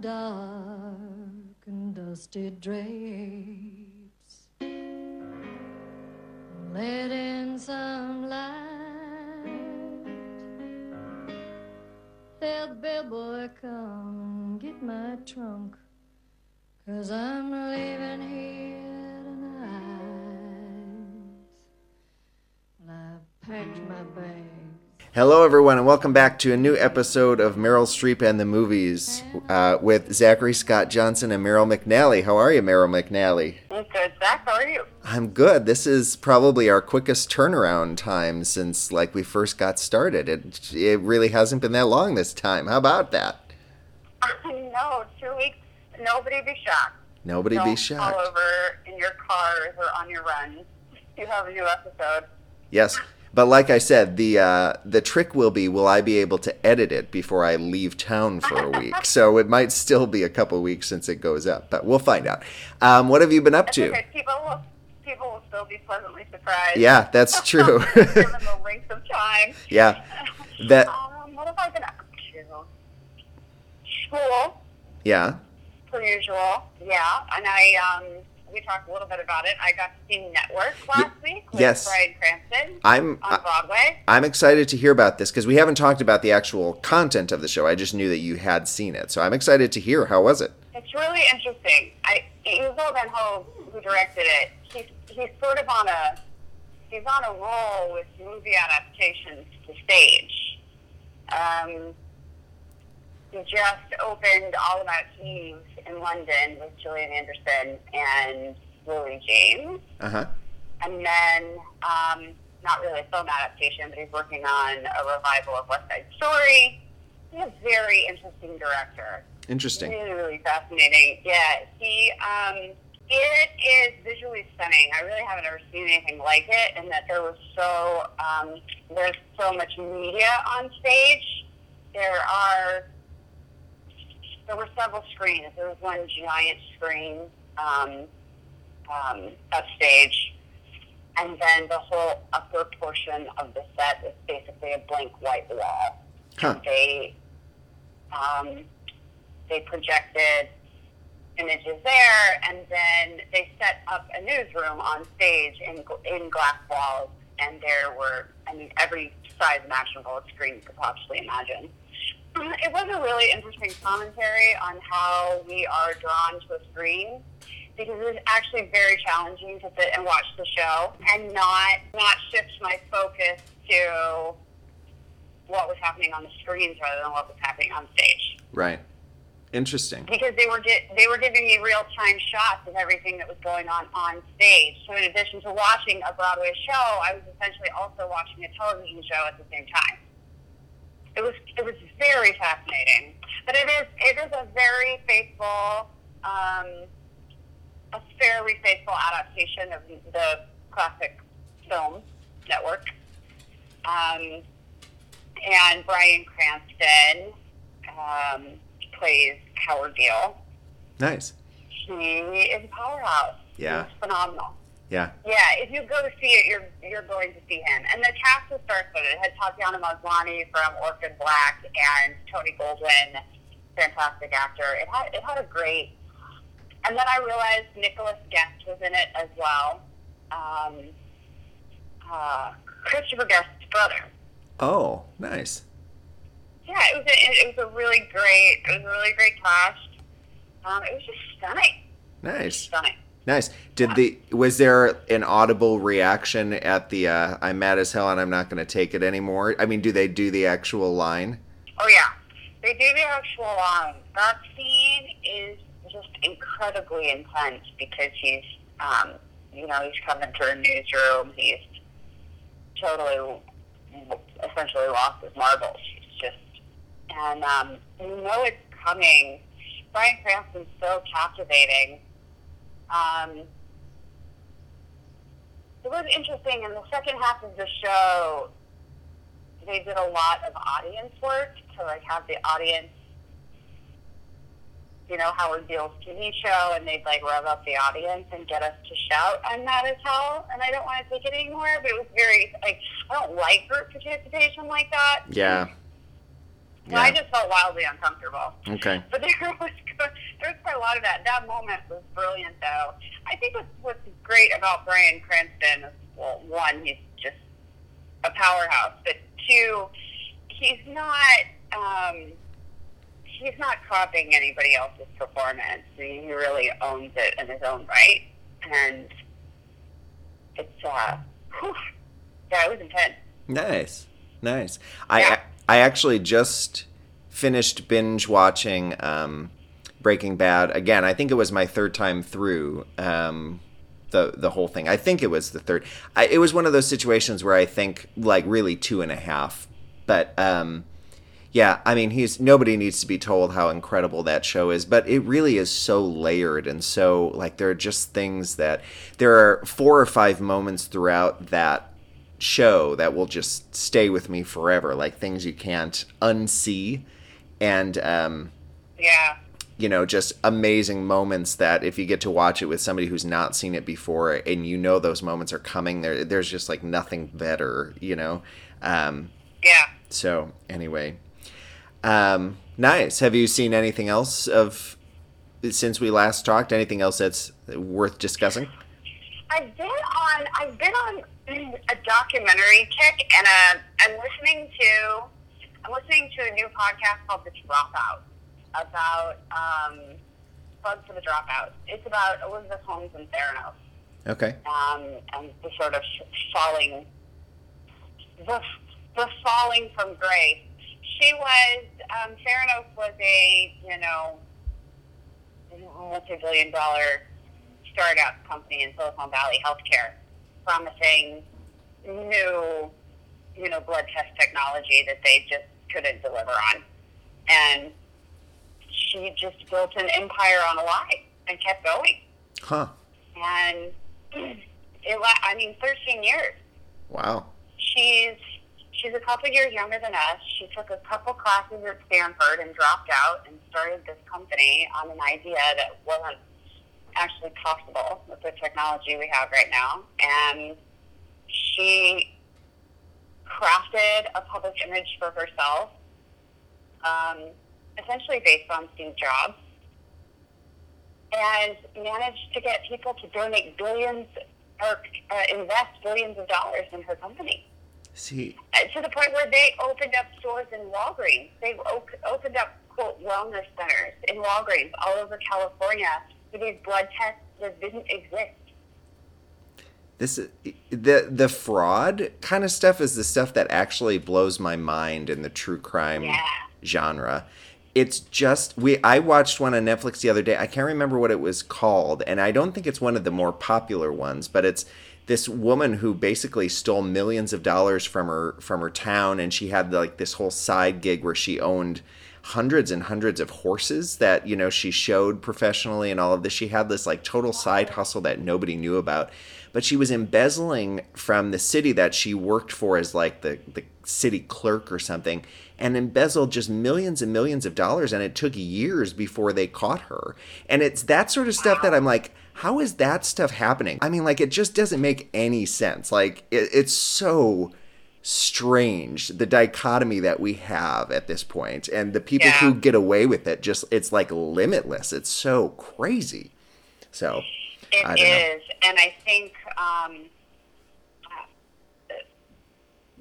dark and dusty drapes. Let in some light. Tell the bellboy come get my trunk. Cause I'm leaving here tonight. Well, I've packed my bags. Hello, everyone, and welcome back to a new episode of Meryl Streep and the Movies uh, with Zachary Scott Johnson and Meryl McNally. How are you, Meryl McNally? I'm good, Zach. How are you? I'm good. This is probably our quickest turnaround time since like we first got started. It it really hasn't been that long this time. How about that? no, two weeks. Nobody be shocked. Nobody Don't be All shocked. over in your cars or on your runs. You have a new episode. Yes. But like I said, the uh, the trick will be will I be able to edit it before I leave town for a week? so it might still be a couple weeks since it goes up, but we'll find out. Um, what have you been up to? okay. People will, people will still be pleasantly surprised. Yeah, that's true. Given the length of time. yeah, that Um, what have I been up to? School, yeah. per usual. Yeah, and I um, we talked a little bit about it. I got to see Network last week with yes. Bryan Cranston I'm on Broadway. I'm excited to hear about this because we haven't talked about the actual content of the show. I just knew that you had seen it, so I'm excited to hear. How was it? It's really interesting. I Ivo Van Hove, who directed it, he's he's sort of on a he's on a roll with movie adaptations to stage. Um, he just opened All About Eve in London with Gillian Anderson and Lily James, Uh huh. and then um, not really a film adaptation, but he's working on a revival of West Side Story. He's a very interesting director. Interesting. Really, really fascinating. Yeah, he um, it is visually stunning. I really haven't ever seen anything like it, and that there was so um, there's so much media on stage. There are there were several screens. There was one giant screen um, um, upstage, and then the whole upper portion of the set is basically a blank white wall Huh. they um, they projected images there, and then they set up a newsroom on stage in in glass walls, and there were I mean every size imaginable screen you could possibly imagine. Uh, It was a really interesting commentary on how we are drawn to a screen because it was actually very challenging to sit and watch the show and not not shift my focus to what was happening on the screens rather than what was happening on stage Right. Interesting. because they were they were giving me real time shots of everything that was going on on stage. So in addition to watching a Broadway show, I was essentially also watching a television show at the same time. It was it was very fascinating, but it is it is a very faithful, um, a fairly faithful adaptation of the classic film network. Um, and Bryan Cranston um, plays Howard Beale. Nice. He is a powerhouse. Yeah. He's phenomenal. Yeah. Yeah, if you go to see it, you're you're going to see him. And the cast was star-studded. It had Tatiana Maslany from Orphan Black and Tony Goldwyn, fantastic actor. It had it had a great. And then I realized Nicholas Guest was in it as well. Um, uh, Christopher Guest's brother. Oh, nice. Yeah, it was a, it was a really great it was a really great cast. Um, it was just stunning, Nice. stunning. Nice. Did the was there an audible reaction at the uh, I'm mad as hell and I'm not going to take it anymore? I mean, do they do the actual line? Oh yeah, they do the actual line. That scene is just incredibly intense because he's, um, you know, he's coming to a newsroom. He's totally, essentially lost his marbles. He's just, and um, you know it's coming. Bryan Cranston's so captivating. Um, it was interesting in the second half of the show. They did a lot of audience work to like have the audience, you know, Howard Beale's TV show, and they'd like rev up the audience and get us to shout, "I'm mad as hell," and I don't want to take it anymore. But it was very like I don't like group participation like that. Yeah. So I just felt wildly uncomfortable. Okay. But there was there was quite a lot of that. That moment was brilliant, though. I think what's, what's great about Bryan Cranston is, well, one, he's just a powerhouse, but two, he's not um, he's not copying anybody else's performance. I mean, he really owns it in his own right, and it's uh, whew, yeah, it was intense. Nice, nice. I I actually just finished binge watching um, Breaking Bad again. I think it was my third time through um, the the whole thing. I think it was the third. I, it was one of those situations where I think like really two and a half. But um, yeah, I mean, he's nobody needs to be told how incredible that show is, but it really is so layered and so like there are just things that there are four or five moments throughout that show that will just stay with me forever, like things you can't unsee, and um, Yeah, you know, just amazing moments that if you get to watch it with somebody who's not seen it before and you know those moments are coming, there there's just like nothing better, you know. Um, yeah. so anyway, um, nice. Have you seen anything else of since we last talked? Anything else that's worth discussing? I've been on I've been on a documentary kick, and uh, I'm listening to I'm listening to a new podcast called The Dropout about um, for the Dropout. It's about Elizabeth Holmes and Theranos, Okay. um, and the sort of falling the the falling from grace. She was um, Theranos was a you know multi-billion dollar startup company in Silicon Valley healthcare, promising new, you know, blood test technology that they just couldn't deliver on. And she just built an empire on a lie and kept going. Huh. And it, I mean, 13 years. Wow. She's she's a couple years younger than us. She took a couple classes at Stanford and dropped out and started this company on an idea that wasn't actually possible with the technology we have right now. And she crafted a public image for herself, um, essentially based on Steve Jobs, and managed to get people to donate billions or uh, invest billions of dollars in her company. See, Uh, to the point where they opened up stores in Walgreens. They op- opened up quote wellness centers in Walgreens all over California for these blood tests that didn't exist. this the the fraud kind of stuff is the stuff that actually blows my mind in the true crime Yeah. genre. It's just we I watched one on Netflix the other day. I can't remember what it was called, and I don't think it's one of the more popular ones, but it's this woman who basically stole millions of dollars from her from her town and she had like this whole side gig where she owned hundreds and hundreds of horses that you know she showed professionally and all of this she had this like total side hustle that nobody knew about but she was embezzling from the city that she worked for as like the the city clerk or something and embezzled just millions and millions of dollars and it took years before they caught her. And it's that sort of stuff that i'm like how is that stuff happening? I mean like it just doesn't make any sense. Like it, it's so strange the dichotomy that we have at this point and the people Yeah. who get away with it just it's like limitless. It's so crazy. So It I don't know. and I think, um,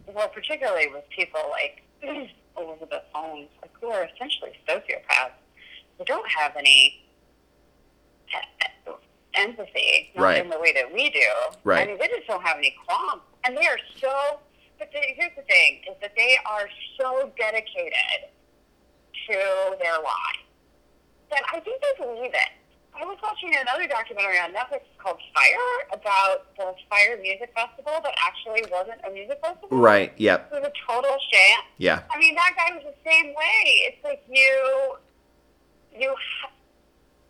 well, particularly with people like Elizabeth Holmes, like who are essentially sociopaths, who don't have any uh, empathy, not Right. in the way that we do. Right. I mean, they just don't have any qualms, and they are so. But the, here's the thing: is that they are so dedicated to their lie that I think they believe it. I was watching another documentary on Netflix called Fyre about the Fyre Music Festival that actually wasn't a music festival. right yep It was a total sham. yeah I mean, that guy was the same way. It's like you, you,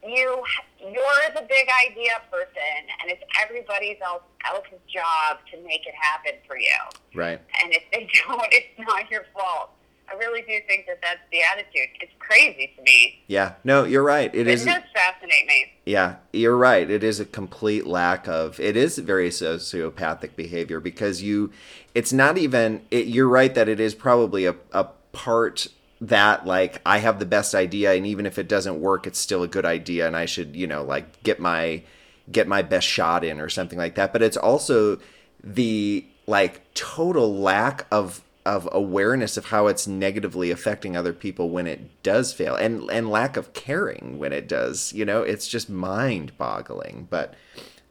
you, you're the big idea person, and it's everybody else else's job to make it happen for you. right And if they don't, it's not your fault. I really do think that that's the attitude. It's crazy to me. yeah no you're right it It is does fascinate me. Yeah, you're right. It is a complete lack of. It is very sociopathic behavior because you. It's not even. It, you're right that it is probably a, a part that like I have the best idea and even if it doesn't work it's still a good idea and I should, you know, like get my get my best shot in or something like that. But it's also the like total lack of of awareness of how it's negatively affecting other people when it does fail and and lack of caring when it does you know it's just mind boggling but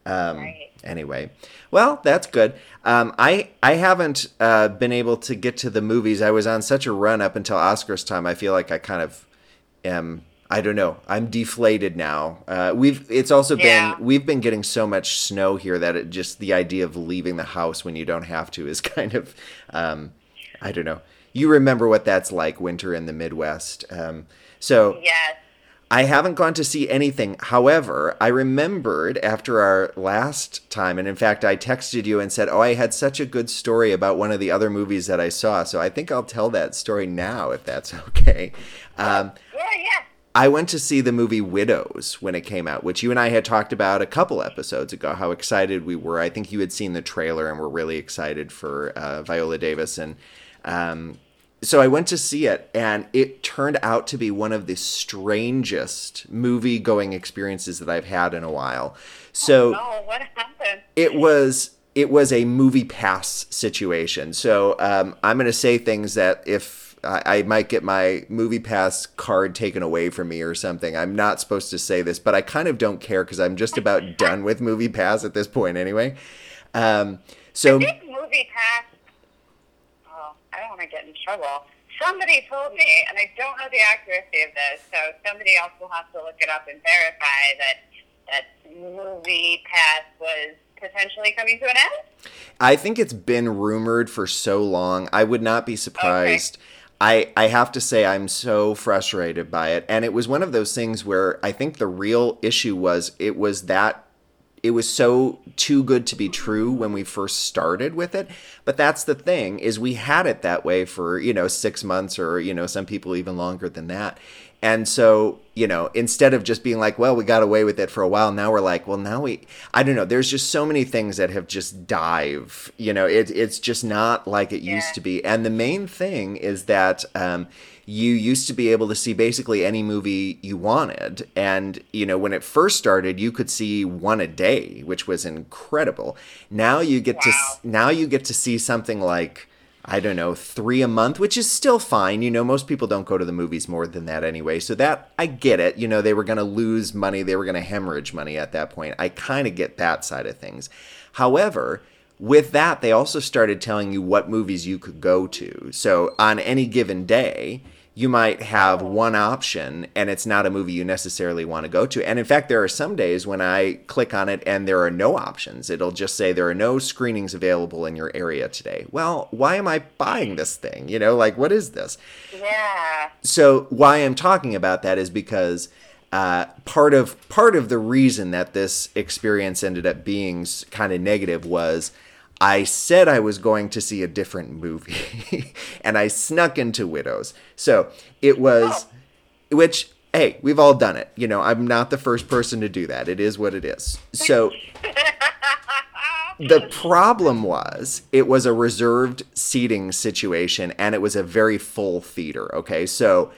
um Right. anyway well that's good um i i haven't uh been able to get to the movies i was on such a run up until oscars time i feel like i kind of am I don't know. I'm deflated now. Uh, we've it's also Yeah. been we've been getting so much snow here that it just the idea of leaving the house when you don't have to is kind of um, I don't know. You remember what that's like winter in the Midwest. Um, so Yes. I haven't gone to see anything. However, I remembered after our last time, and in fact, I texted you and said, Oh, I had such a good story about one of the other movies that I saw. So I think I'll tell that story now if that's okay. Um, Yeah, yeah. I went to see the movie Widows when it came out, which you and I had talked about a couple episodes ago, how excited we were. I think you had seen the trailer and were really excited for uh, Viola Davis. And um, so I went to see it, and it turned out to be one of the strangest movie going experiences that I've had in a while. So No, what happened? it was it was a movie pass situation. So um, I'm going to say things that if I, I might get my movie pass card taken away from me or something. I'm not supposed to say this, but I kind of don't care because I'm just about done with movie pass at this point anyway. Um, so I think movie pass. I don't want to get in trouble. Somebody told me, and I don't know the accuracy of this, so somebody else will have to look it up and verify that that movie pass was potentially coming to an end. I think it's been rumored for so long. I would not be surprised. I, I have to say I'm so frustrated by it. And it was one of those things where I think the real issue was it was that it was so too good to be true when we first started with it. But that's the thing is we had it that way for, you know, 6 months or, you know, some people even longer than that. And so, you know, instead of just being like, well, we got away with it for a while, now we're like, well, now we, I don't know, there's just so many things that have just dive. You know, it, it's just not like it used to be. And the main thing is that um, you used to be able to see basically any movie you wanted. And, you know, when it first started, you could see one a day, which was incredible. Now you get to, now you get to see something like, I don't know, three a month, which is still fine. You know, most people don't go to the movies more than that anyway. So that, I get it. You know, they were going to lose money, they were going to hemorrhage money at that point. I kind of get that side of things. However, with that, they also started telling you what movies you could go to. So on any given day, you might have one option and it's not a movie you necessarily want to go to. And in fact, there are some days when I click on it and there are no options. It'll just say there are no screenings available in your area today. Well, why am I buying this thing? You know, like what is this? Yeah. so why I'm talking about that is because uh, part of part of the reason that this experience ended up being kind of negative was I said I was going to see a different movie, and I snuck into Widows. So it was, which hey, we've all done it. You know, I'm not the first person to do that. It is what it is. So the problem was it was a reserved seating situation and it was a very full theater okay so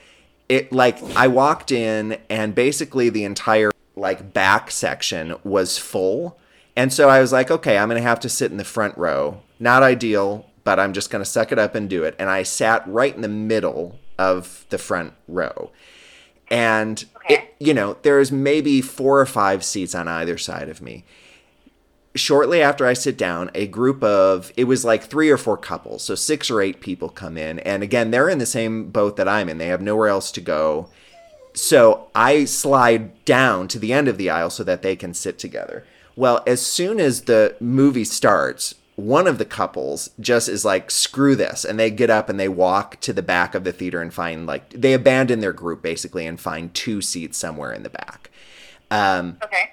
it like i walked in and basically the entire like back section was full and so i was like okay i'm gonna have to sit in the front row. Not ideal but i'm just gonna suck it up and do it. And i sat right in the middle of the front row. And Okay. it, you know there's maybe four or five seats on either side of me. Shortly after I sit down, a group of it was like three or four couples, so six or eight people come in, and again they're in the same boat that I'm in. They have nowhere else to go, so I slide down to the end of the aisle so that they can sit together. Well, as soon as the movie starts, one of the couples just is like, screw this. And they get up and they walk to the back of the theater and find, like, they abandon their group basically and find two seats somewhere in the back. Um, Okay.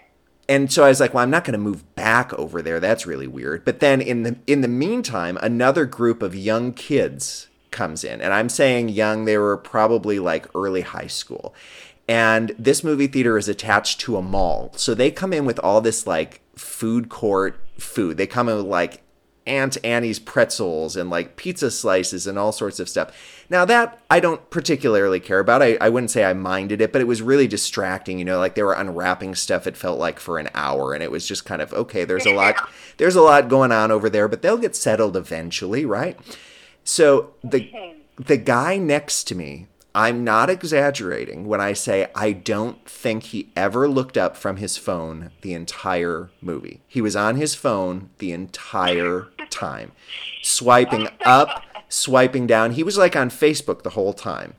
and so I was like, well, I'm not going to move back over there. That's really weird. But then in the in the meantime, another group of young kids comes in, and I'm saying young, they were probably like early high school. And this movie theater is attached to a mall. So they come in with all this like food court food. They come in with like Auntie Anne's pretzels and like pizza slices and all sorts of stuff. Now that I don't particularly care about. I, I wouldn't say I minded it, but it was really distracting, you know, like they were unwrapping stuff, it felt like for an hour, and it was just kind of okay, there's a lot there's a lot going on over there, but they'll get settled eventually, right? So the the guy next to me, I'm not exaggerating when I say I don't think he ever looked up from his phone the entire movie. He was on his phone the entire time, swiping up, swiping down. He was like on Facebook the whole time.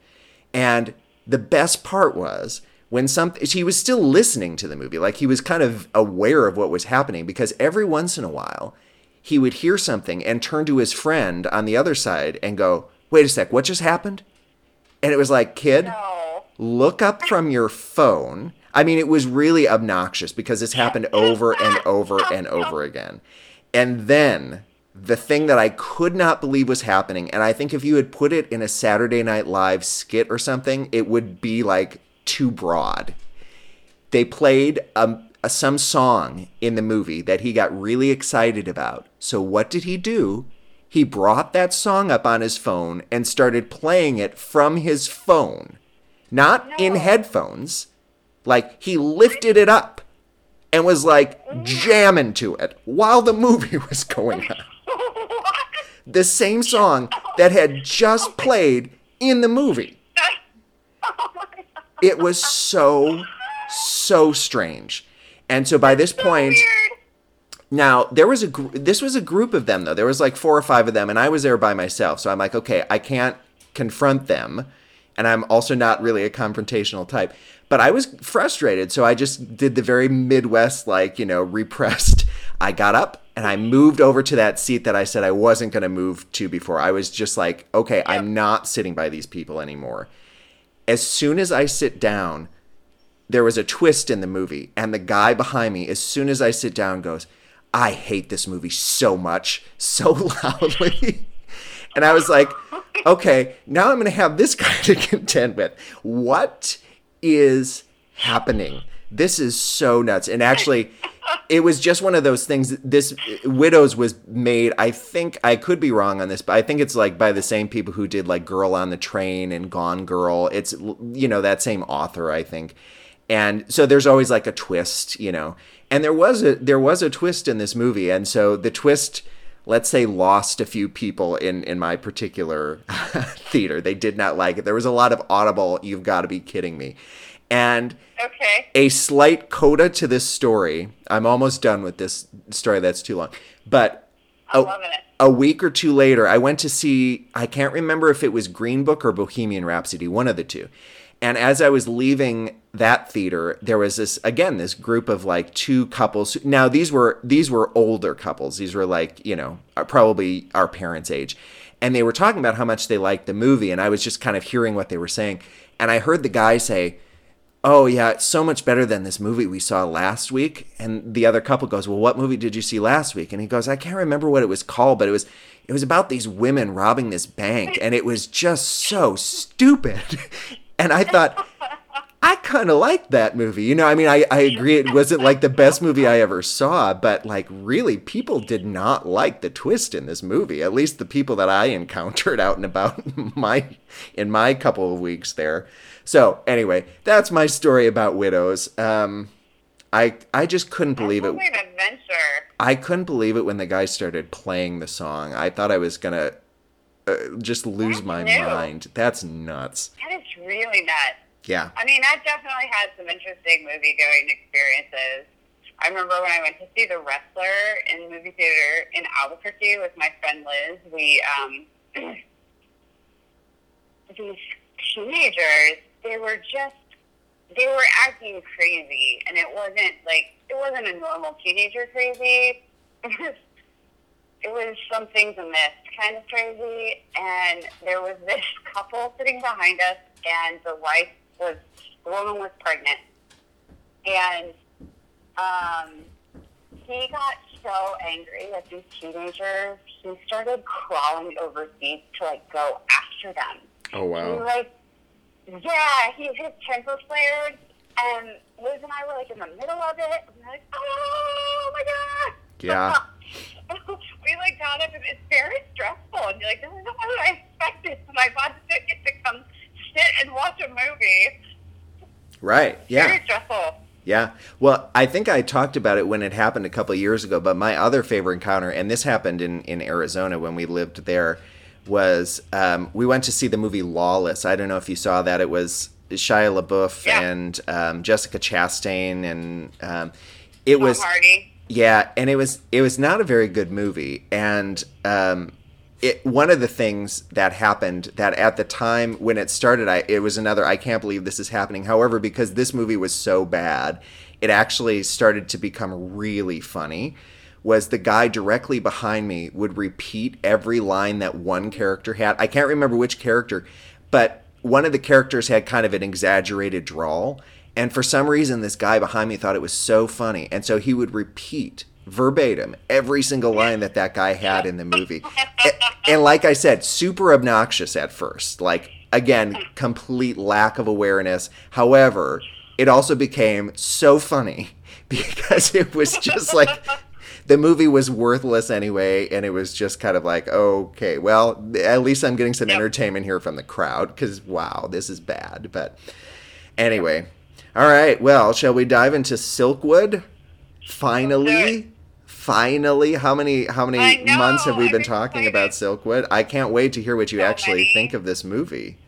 And the best part was when some he was still listening to the movie, like he was kind of aware of what was happening because every once in a while he would hear something and turn to his friend on the other side and go, "Wait a sec, what just happened?" And it was like, "Kid, No. look up from your phone." I mean, it was really obnoxious because this happened over and over and over again. And then the thing that I could not believe was happening, and I think if you had put it in a Saturday Night Live skit or something, it would be like too broad. They played um, a, some song in the movie that he got really excited about. So what did he do? He brought that song up on his phone and started playing it from his phone, not in headphones. Like he lifted it up and was like jamming to it while the movie was going on. The same song that had just played in the movie. It was so, so strange. And so by this point, Weird. Now there was a gr- this was a group of them though. There was like four or five of them, and I was there by myself. So I'm like, okay, I can't confront them, and I'm also not really a confrontational type. But I was frustrated, so I just did the very Midwest, like you know, repressed. I got up and I moved over to that seat that I said I wasn't going to move to before. I was just like, okay, I'm not sitting by these people anymore. As soon as I sit down, there was a twist in the movie, and the guy behind me, as soon as I sit down, goes, I hate this movie so much, so loudly. and I was like, okay, now I'm going to have this guy to contend with. What is happening? This is so nuts. And actually, it was just one of those things. This Widows was made, I think, I could be wrong on this, but I think it's like by the same people who did like Girl on the Train and Gone Girl. It's, you know, that same author, I think and so there's always like a twist you know. And there was a there was a twist in this movie. And so the twist let's say lost a few people in in my particular theater. They did not like it. There was a lot of audible you've got to be kidding me. And Okay. a slight coda to this story i'm almost done with this story that's too long but a- a week or two later, I went to see, I can't remember if it was Green Book or Bohemian Rhapsody, one of the two. And as I was leaving that theater, there was this again this group of like two couples. Now these were these were older couples. These were like you know uh, probably our parents' age, and they were talking about how much they liked the movie. And I was just kind of hearing what they were saying, and I heard the guy say, oh yeah it's so much better than this movie we saw last week and the other couple goes well what movie did you see last week and he goes i can't remember what it was called but it was it was about these women robbing this bank and it was just so stupid and i thought i kind of liked that movie you know i mean I, I agree it wasn't like the best movie i ever saw but like really people did not like the twist in this movie at least the people that i encountered out and about my in my couple of weeks there so anyway, that's my story about widows. Um, I I just couldn't believe it. Adventure. I couldn't believe it when the guy started playing the song. I thought I was gonna uh, just lose That's my new. mind. That's nuts. That is really nuts. Yeah. I mean, that definitely had some interesting movie going experiences. I remember when I went to see The Wrestler in the movie theater in Albuquerque with my friend Liz. We, um, these teenagers, they were just, they were acting crazy. And it wasn't like, it wasn't a normal teenager crazy. It was, it was some things amiss kind of crazy. And there was this couple sitting behind us, and the wife was, the woman was pregnant. And um, he got so angry at these teenagers, he started crawling over seats to like go after them. Oh wow. He like, yeah, he his temper flared, and Liz and I were like in the middle of it, and we're like, oh my god. Yeah. we like got up and it's very stressful and you're like, this is not what I expected. My body didn't get to come sit and watch a movie. Right. Yeah. Very stressful. Yeah. Well, I think I talked about it when it happened a couple of years ago, but my other favorite encounter, and this happened in, in Arizona when we lived there, was um, we went to see the movie Lawless. I don't know if you saw that. It was Shia LaBeouf Yeah. and um, Jessica Chastain, and um, it was Hardy. Yeah, and it was it was not a very good movie, and um, it one of the things that happened that at the time when it started, I it was another I can't believe this is happening. However, because this movie was so bad, it actually started to become really funny. Was the guy directly behind me would repeat every line that one character had? I can't remember which character, but one of the characters had kind of an exaggerated drawl. And for some reason, this guy behind me thought it was so funny. And so he would repeat verbatim every single line that that guy had in the movie. and, and like I said, super obnoxious at first. Like, again, complete lack of awareness. However, it also became so funny because it was just like the movie was worthless anyway, and it was just kind of like, okay, well, at least I'm getting some Yep. entertainment here from the crowd because wow, this is bad. But anyway, all right, well, shall we dive into Silkwood? Finally, finally, how many how many know, months have we I'm been talking about Silkwood? I can't wait to hear what you So actually many. think of this movie.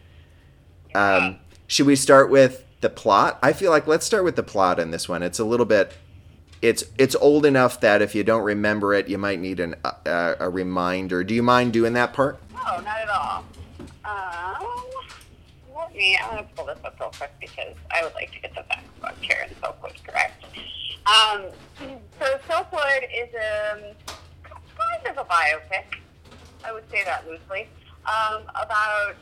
Um, should we start with the plot? I feel like let's start with the plot in this one. It's a little bit it's it's old enough that if you don't remember it, you might need an uh, a reminder. Do you mind doing that part? No, not at all. Um, me, I'm going to pull this up real quick because I would like to get the facts about Karen Silkwood correct. Um, so Silkwood is um, kind of a biopic. I would say that loosely. Um, about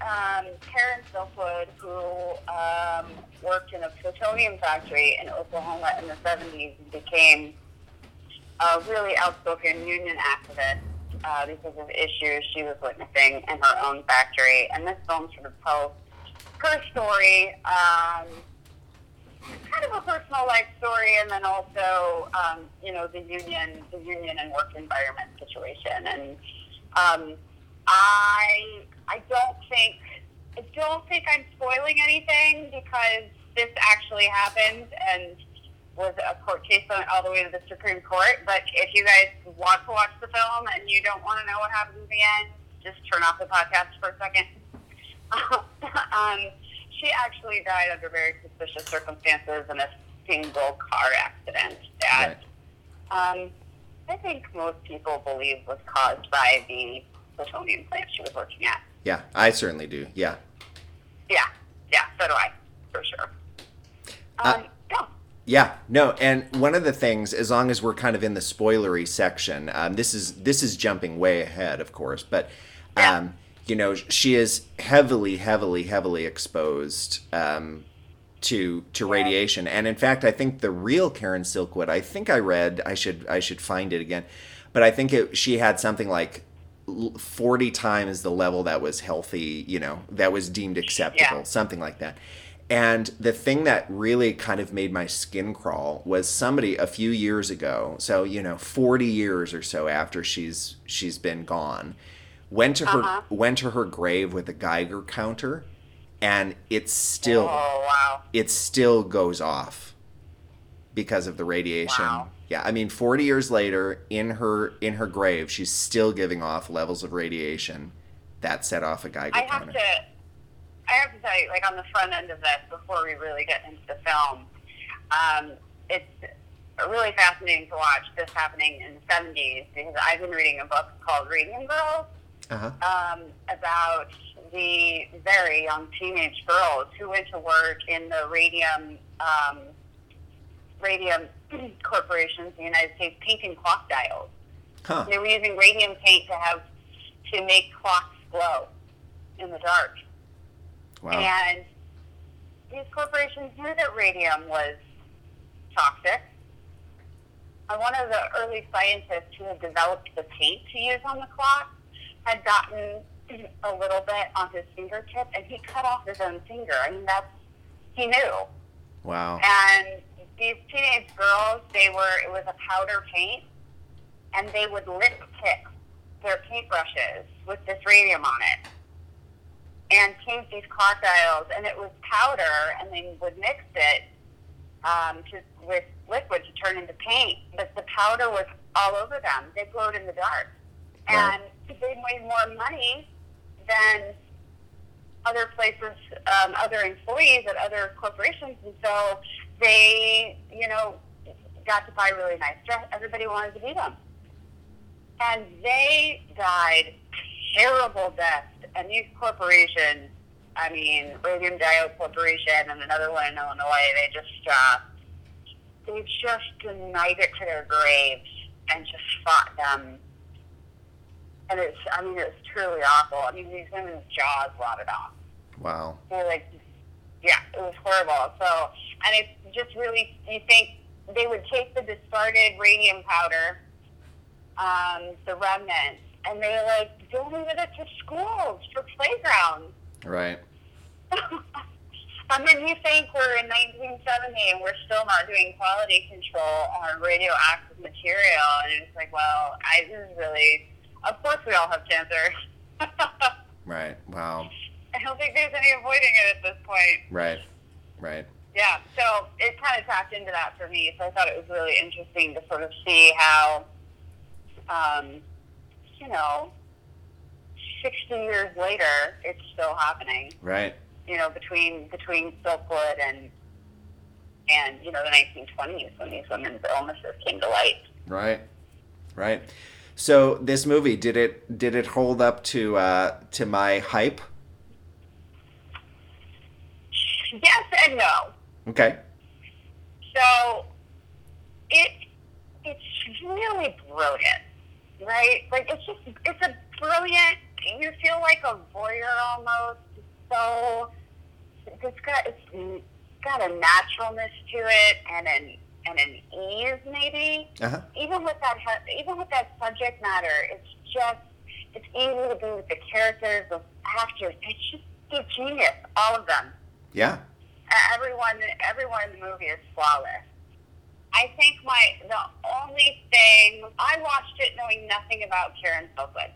um, Karen Silkwood, who um, worked in a plutonium factory in Oklahoma in the 70s and became a really outspoken union activist uh, because of issues she was witnessing in her own factory. And this film sort of tells her story, um, kind of a personal life story, and then also, um, you know, the union, the union and work environment situation. And um, I, I don't think, I don't think I'm spoiling anything because this actually happened and was a court case went all the way to the Supreme Court. But if you guys want to watch the film and you don't want to know what happens in the end, just turn off the podcast for a second. Um, she actually died under very suspicious circumstances in a single car accident that um, I think most people believe was caused by the plutonium plant she was working at. Yeah, I certainly do. Yeah. Yeah, yeah, so do I, for sure. Uh, Um, yeah. Yeah, no, and one of the things, as long as we're kind of in the spoilery section, um, this is this is jumping way ahead, of course, but um, you know, she is heavily, heavily, heavily exposed um, to to Yeah. radiation, and in fact, I think the real Karen Silkwood, I think I read, I should I should find it again, but I think it, she had something like. 40 times the level that was healthy, you know, that was deemed acceptable, Yeah. something like that. And the thing that really kind of made my skin crawl was somebody a few years ago, so you know, 40 years or so after she's she's been gone, went to her Uh-huh. went to her grave with a Geiger counter and it still Oh, wow. it still goes off because of the radiation. Wow. Yeah, I mean 40 years later in her in her grave, she's still giving off levels of radiation that set off a Geiger counter. I have counter. to, I have to tell you, like on the front end of this, before we really get into the film, um, it's really fascinating to watch this happening in the 70s because I've been reading a book called Radium Girls Uh-huh. um, about the very young teenage girls who went to work in the radium um, radium corporations in the United States painting clock dials. Huh. They were using radium paint to have to make clocks glow in the dark. Wow. And these corporations knew that radium was toxic. And one of the early scientists who had developed the paint to use on the clock had gotten a little bit on his fingertip and he cut off his own finger. I mean, that's, he knew. Wow. And these teenage girls, they were, it was a powder paint. and they would lip pick their paintbrushes with this radium on it and paint these crocodiles, and it was powder, and they would mix it um, to, with liquid to turn into paint, but the powder was all over them. They glowed in the dark, Right. and they made more money than other places, um, other employees at other corporations, and so they, you know, got to buy really nice dress. Everybody wanted to be them, and they died terrible deaths. And these corporations, I mean, Radium Dial Corporation and another one in Illinois, they just, uh, they just denied it to their graves and just fought them. And it's, I mean, it's truly awful. I mean, these women's jaws rotted off. Wow. They're like, yeah, it was horrible. So, and it's just really, you think they would take the discarded radium powder, um, the remnants, and they like donated it to schools for playgrounds. Right. I mean, you think we're in 1970 and we're still not doing quality control on radioactive material, and it's like, well, I this is really, of course, we all have cancer. Right. Wow. I don't think there's any avoiding it at this point. Right. Right. Yeah, so it kind of tapped into that for me. So I thought it was really interesting to sort of see how, um, you know, 60 years later, it's still happening. Right. You know, between between Silkwood and and you know the 1920s when these women's illnesses came to light. Right. Right. So this movie did it did it hold up to uh, to my hype? Yes and no. Okay. So it it's really brilliant, right? Like it's just it's a brilliant. You feel like a voyeur almost. So it's got it's got a naturalness to it and an and an ease maybe. Uh huh. Even with that even with that subject matter, it's just it's easy to be with the characters, the actors. It's just they're genius, all of them Yeah. everyone everyone in the movie is flawless. I think my the only thing I watched it knowing nothing about Karen Silkwood.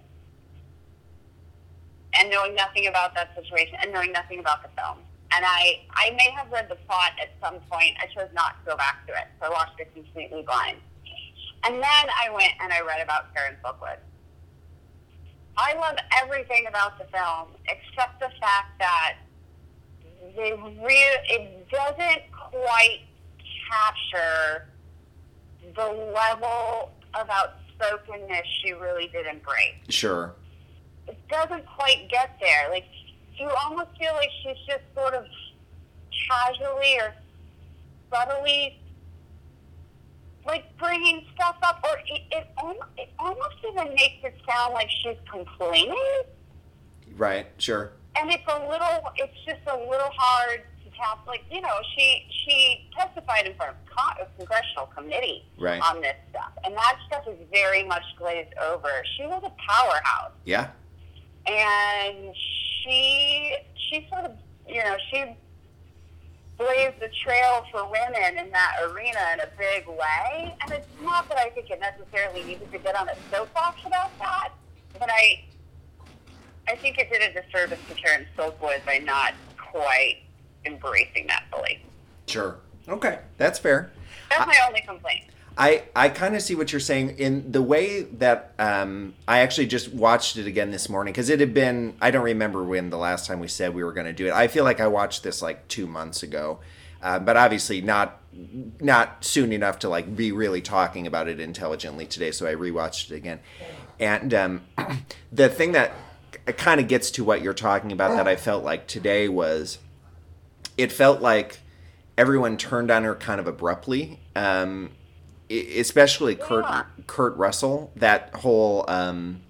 And knowing nothing about that situation and knowing nothing about the film. And I I may have read the plot at some point. I chose not to go back to it. So I watched it completely blind. And then I went and I read about Karen Silkwood. I love everything about the film except the fact that they real it doesn't quite capture the level of outspokenness she really did embrace. Sure. It doesn't quite get there. Like you almost feel like she's just sort of casually or subtly like bringing stuff up, or it, it, almost, it almost even makes it sound like she's complaining Right. Sure. and it's a little it's just a little hard to tap like you know she she testified in front of con- a congressional committee Right. on this stuff and that stuff is very much glazed over she was a powerhouse Yeah. And she she sort of you know she blazed the trail for women in that arena in a big way and it's not that i think it necessarily needed to get on a soapbox about that but i i think it did a disservice to karen silkwood by not quite embracing that fully Sure. Okay. That's fair. that's my only complaint I, I kind of see what you're saying in the way that um, I actually just watched it again this morning because it had been I don't remember when the last time we said we were going to do it. I feel like I watched this like two months ago, uh, but obviously not not soon enough to like be really talking about it intelligently today. So I rewatched it again, and um, the thing that kind of gets to what you're talking about that I felt like today was it felt like everyone turned on her kind of abruptly. Um, especially Kurt Yeah. Kurt Russell. That whole um,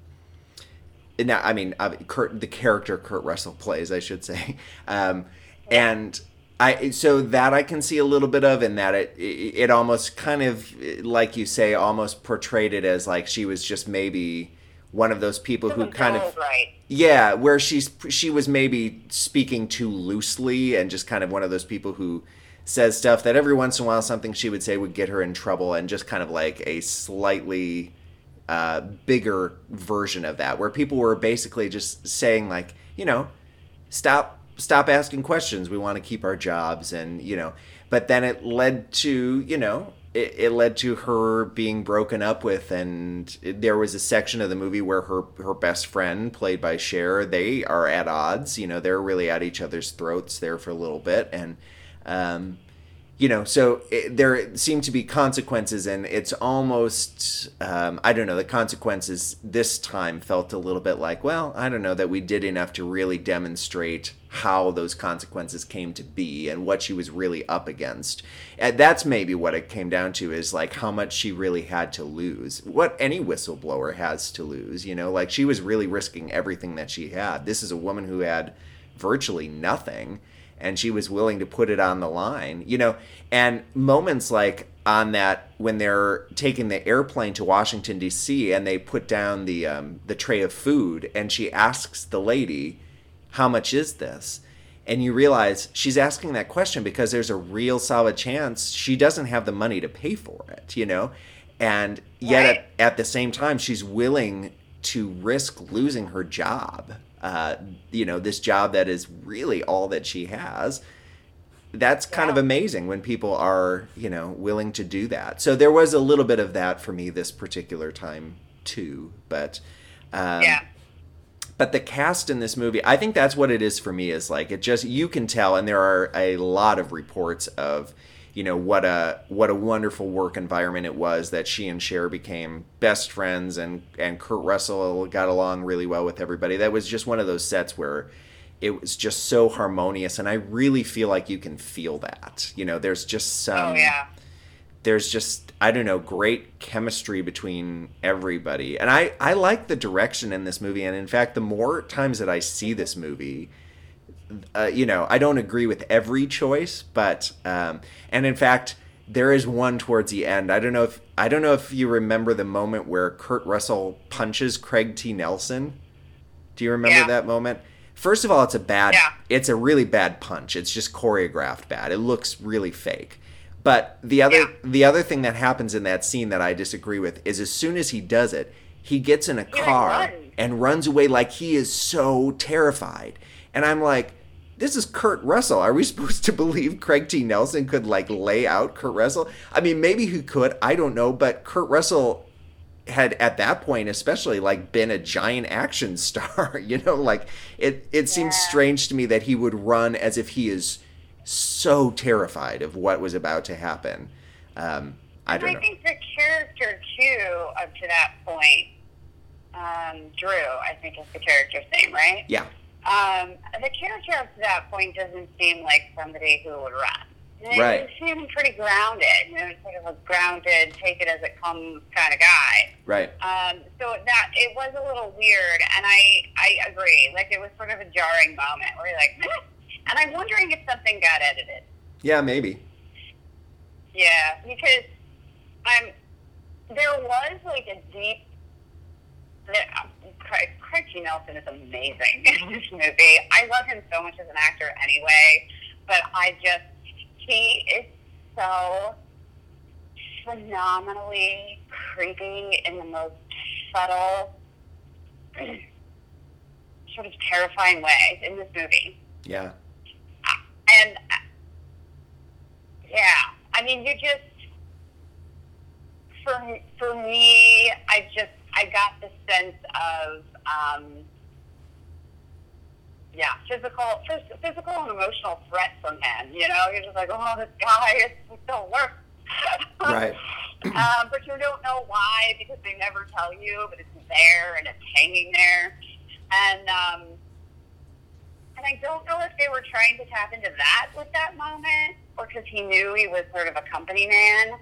now I mean uh, Kurt the character Kurt Russell plays, I should say, um, and I so that I can see a little bit of, in that it it it almost kind of like you say, almost portrayed it as like she was just maybe one of those people who kind of right yeah, where she's she was maybe speaking too loosely and just kind of one of those people who says stuff that every once in a while something she would say would get her in trouble and just kind of like a slightly uh, bigger version of that, where people were basically just saying like, you know, stop stop asking questions. We want to keep our jobs, and you know. But then it led to you know it, it led to her being broken up with, and it, there was a section of the movie where her her best friend, played by Cher, they are at odds. You know, they're really at each other's throats there for a little bit, and um, you know, so it, there seem to be consequences, and it's almost, um, I don't know, the consequences this time felt a little bit like, well, I don't know, that we did enough to really demonstrate how those consequences came to be and what she was really up against. And that's maybe what it came down to is like how much she really had to lose. What any whistleblower has to lose, you know, like she was really risking everything that she had. This is a woman who had virtually nothing and she was willing to put it on the line you know and moments like on that when they're taking the airplane to Washington D.C. and they put down the um, the tray of food and she asks the lady how much is this and you realize she's asking that question because there's a real solid chance she doesn't have the money to pay for it you know and yet Right. at, at the same time she's willing to risk losing her job uh, you know this job that is really all that she has that's kind of amazing when people are you know willing to do that so there was a little bit of that for me this particular time too but um, yeah. but the cast in this movie i think that's what it is for me is like it just you can tell and there are a lot of reports of you know what a what a wonderful work environment it was that she and Cher became best friends and and Kurt Russell got along really well with everybody that was just one of those sets where it was just so harmonious and I really feel like you can feel that you know there's just some oh yeah. there's just I don't know great chemistry between everybody, and I I like the direction in this movie. And in fact, the more times that I see this movie, uh, you know, I don't agree with every choice, but um, and in fact, there is one towards the end. I don't know if I don't know if you remember the moment where Kurt Russell punches Craig T. Nelson. Do you remember Yeah. that moment? First of all, it's a bad. Yeah. It's a really bad punch. It's just choreographed bad. It looks really fake. But the other Yeah. the other thing that happens in that scene that I disagree with is as soon as he does it, he gets in a like, car runs. and runs away like he is so terrified. And I'm like, this is Kurt Russell. Are we supposed to believe Craig T. Nelson could like lay out Kurt Russell? I mean, maybe he could. I don't know. But Kurt Russell had at that point especially like been a giant action star you know like it it seems strange to me that he would run as if he is so terrified of what was about to happen um i don't I know think the character too, up to that point, um, Drew, I think is the character's name, right? yeah Um, the character up to that point doesn't seem like somebody who would run. Right. He seemed pretty grounded. You know, sort of a grounded, take it as it comes kind of guy. right Um, so that it was a little weird, and I I agree. Like it was sort of a jarring moment where you're like, "Hmm." and I'm wondering if something got edited. yeah maybe Yeah, because I'm. There was like a deep. Um, Craig, T. Nelson is amazing in this movie. I love him so much as an actor anyway, but I just he is so phenomenally creepy in the most subtle, sort of terrifying way in this movie. yeah And uh, yeah, I mean, you just for for me, I just I got the sense of um, yeah, physical physical and emotional threat from him. You know, you're just like, oh, this guy is still work. right um, but you don't know why because they never tell you, but it's there and it's hanging there. And um, and I don't know if they were trying to tap into that with that moment, or because he knew he was sort of a company man,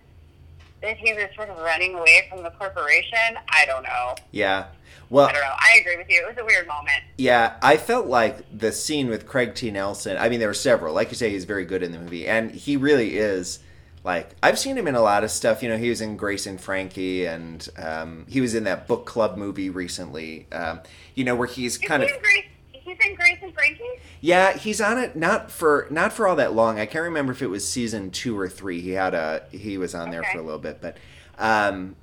that he was sort of running away from the corporation. I don't know. yeah well I don't know. I agree with you. It was a weird moment. Yeah, I felt like the scene with Craig T. Nelson. I mean, there were several. Like you say, he's very good in the movie, and he really is. Like I've seen him in a lot of stuff. You know, he was in Grace and Frankie, and um, he was in that book club movie recently. Um, you know, where he's Is kind he of Grace? He's in Grace and Frankie. yeah, he's on it not for not for all that long. I can't remember if it was season two or three. He had a he was on there for a little bit, but um,